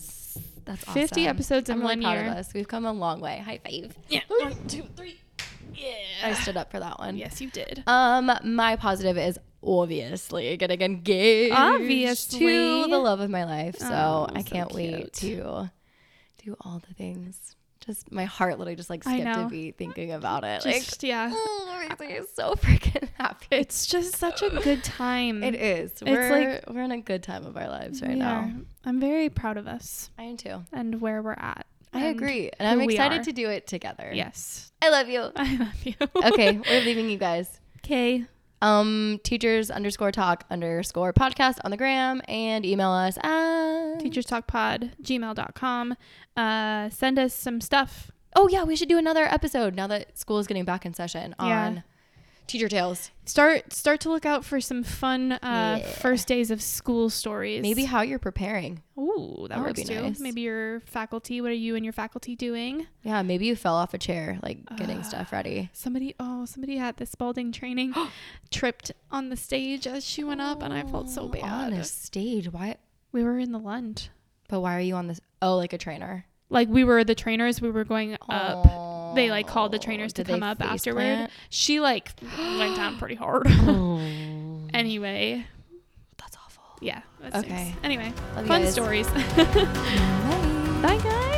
Speaker 1: mm.
Speaker 2: 50 episodes in
Speaker 1: I'm really
Speaker 2: one
Speaker 1: proud
Speaker 2: year.
Speaker 1: of us. We've come a long way. High five.
Speaker 2: Yeah. One, two, three.
Speaker 1: I
Speaker 2: Yeah.
Speaker 1: I stood up for that one.
Speaker 2: Yes, you did.
Speaker 1: Um, my positive is obviously getting engaged
Speaker 2: Obviously.
Speaker 1: to the love of my life. So
Speaker 2: Oh,
Speaker 1: I can't wait to do all the things. Just my heart literally just like skipped a beat thinking about it. like,
Speaker 2: yeah.
Speaker 1: oh, it makes me so freaking happy.
Speaker 2: It's just such a good time.
Speaker 1: It is.
Speaker 2: It's
Speaker 1: we're
Speaker 2: like-
Speaker 1: we're in a good time of our lives right now.
Speaker 2: I'm very proud of us
Speaker 1: I am too.
Speaker 2: and where we're at.
Speaker 1: I
Speaker 2: and
Speaker 1: agree, and I'm excited to do it together.
Speaker 2: Yes.
Speaker 1: I love you.
Speaker 2: I love you.
Speaker 1: okay, we're leaving you guys.
Speaker 2: Okay.
Speaker 1: Um, teachers underscore talk underscore podcast on the gram and email us at
Speaker 2: Teachers Talk Pod, gmail.com. Uh, send us some stuff.
Speaker 1: Oh yeah, we should do another episode now that school is getting back in session
Speaker 2: Yeah.
Speaker 1: on Teacher tales.
Speaker 2: Start start to look out for some fun uh,
Speaker 1: Yeah.
Speaker 2: first days of school stories.
Speaker 1: Maybe how you're preparing.
Speaker 2: Ooh, that,
Speaker 1: That would
Speaker 2: works
Speaker 1: be
Speaker 2: too.
Speaker 1: nice.
Speaker 2: Maybe your faculty. What are you and your faculty doing?
Speaker 1: Yeah, maybe you fell off a chair, like getting
Speaker 2: Uh,
Speaker 1: stuff ready.
Speaker 2: Somebody, oh, somebody at the Spalding training tripped on the stage as she went up, and I felt so
Speaker 1: Oh,
Speaker 2: bad.
Speaker 1: On a stage. Why?
Speaker 2: We were in the Lund.
Speaker 1: But why are you on this? Oh, like a trainer.
Speaker 2: Like we were the trainers. We were going up. They like called the trainers to
Speaker 1: Did they
Speaker 2: come up
Speaker 1: face
Speaker 2: afterward.
Speaker 1: plant?
Speaker 2: She like went down pretty hard.
Speaker 1: Oh,
Speaker 2: anyway,
Speaker 1: that's awful.
Speaker 2: yeah. that
Speaker 1: Okay.
Speaker 2: Anyway,
Speaker 1: Love you
Speaker 2: fun
Speaker 1: guys.
Speaker 2: stories.
Speaker 1: Bye.
Speaker 2: Bye, guys.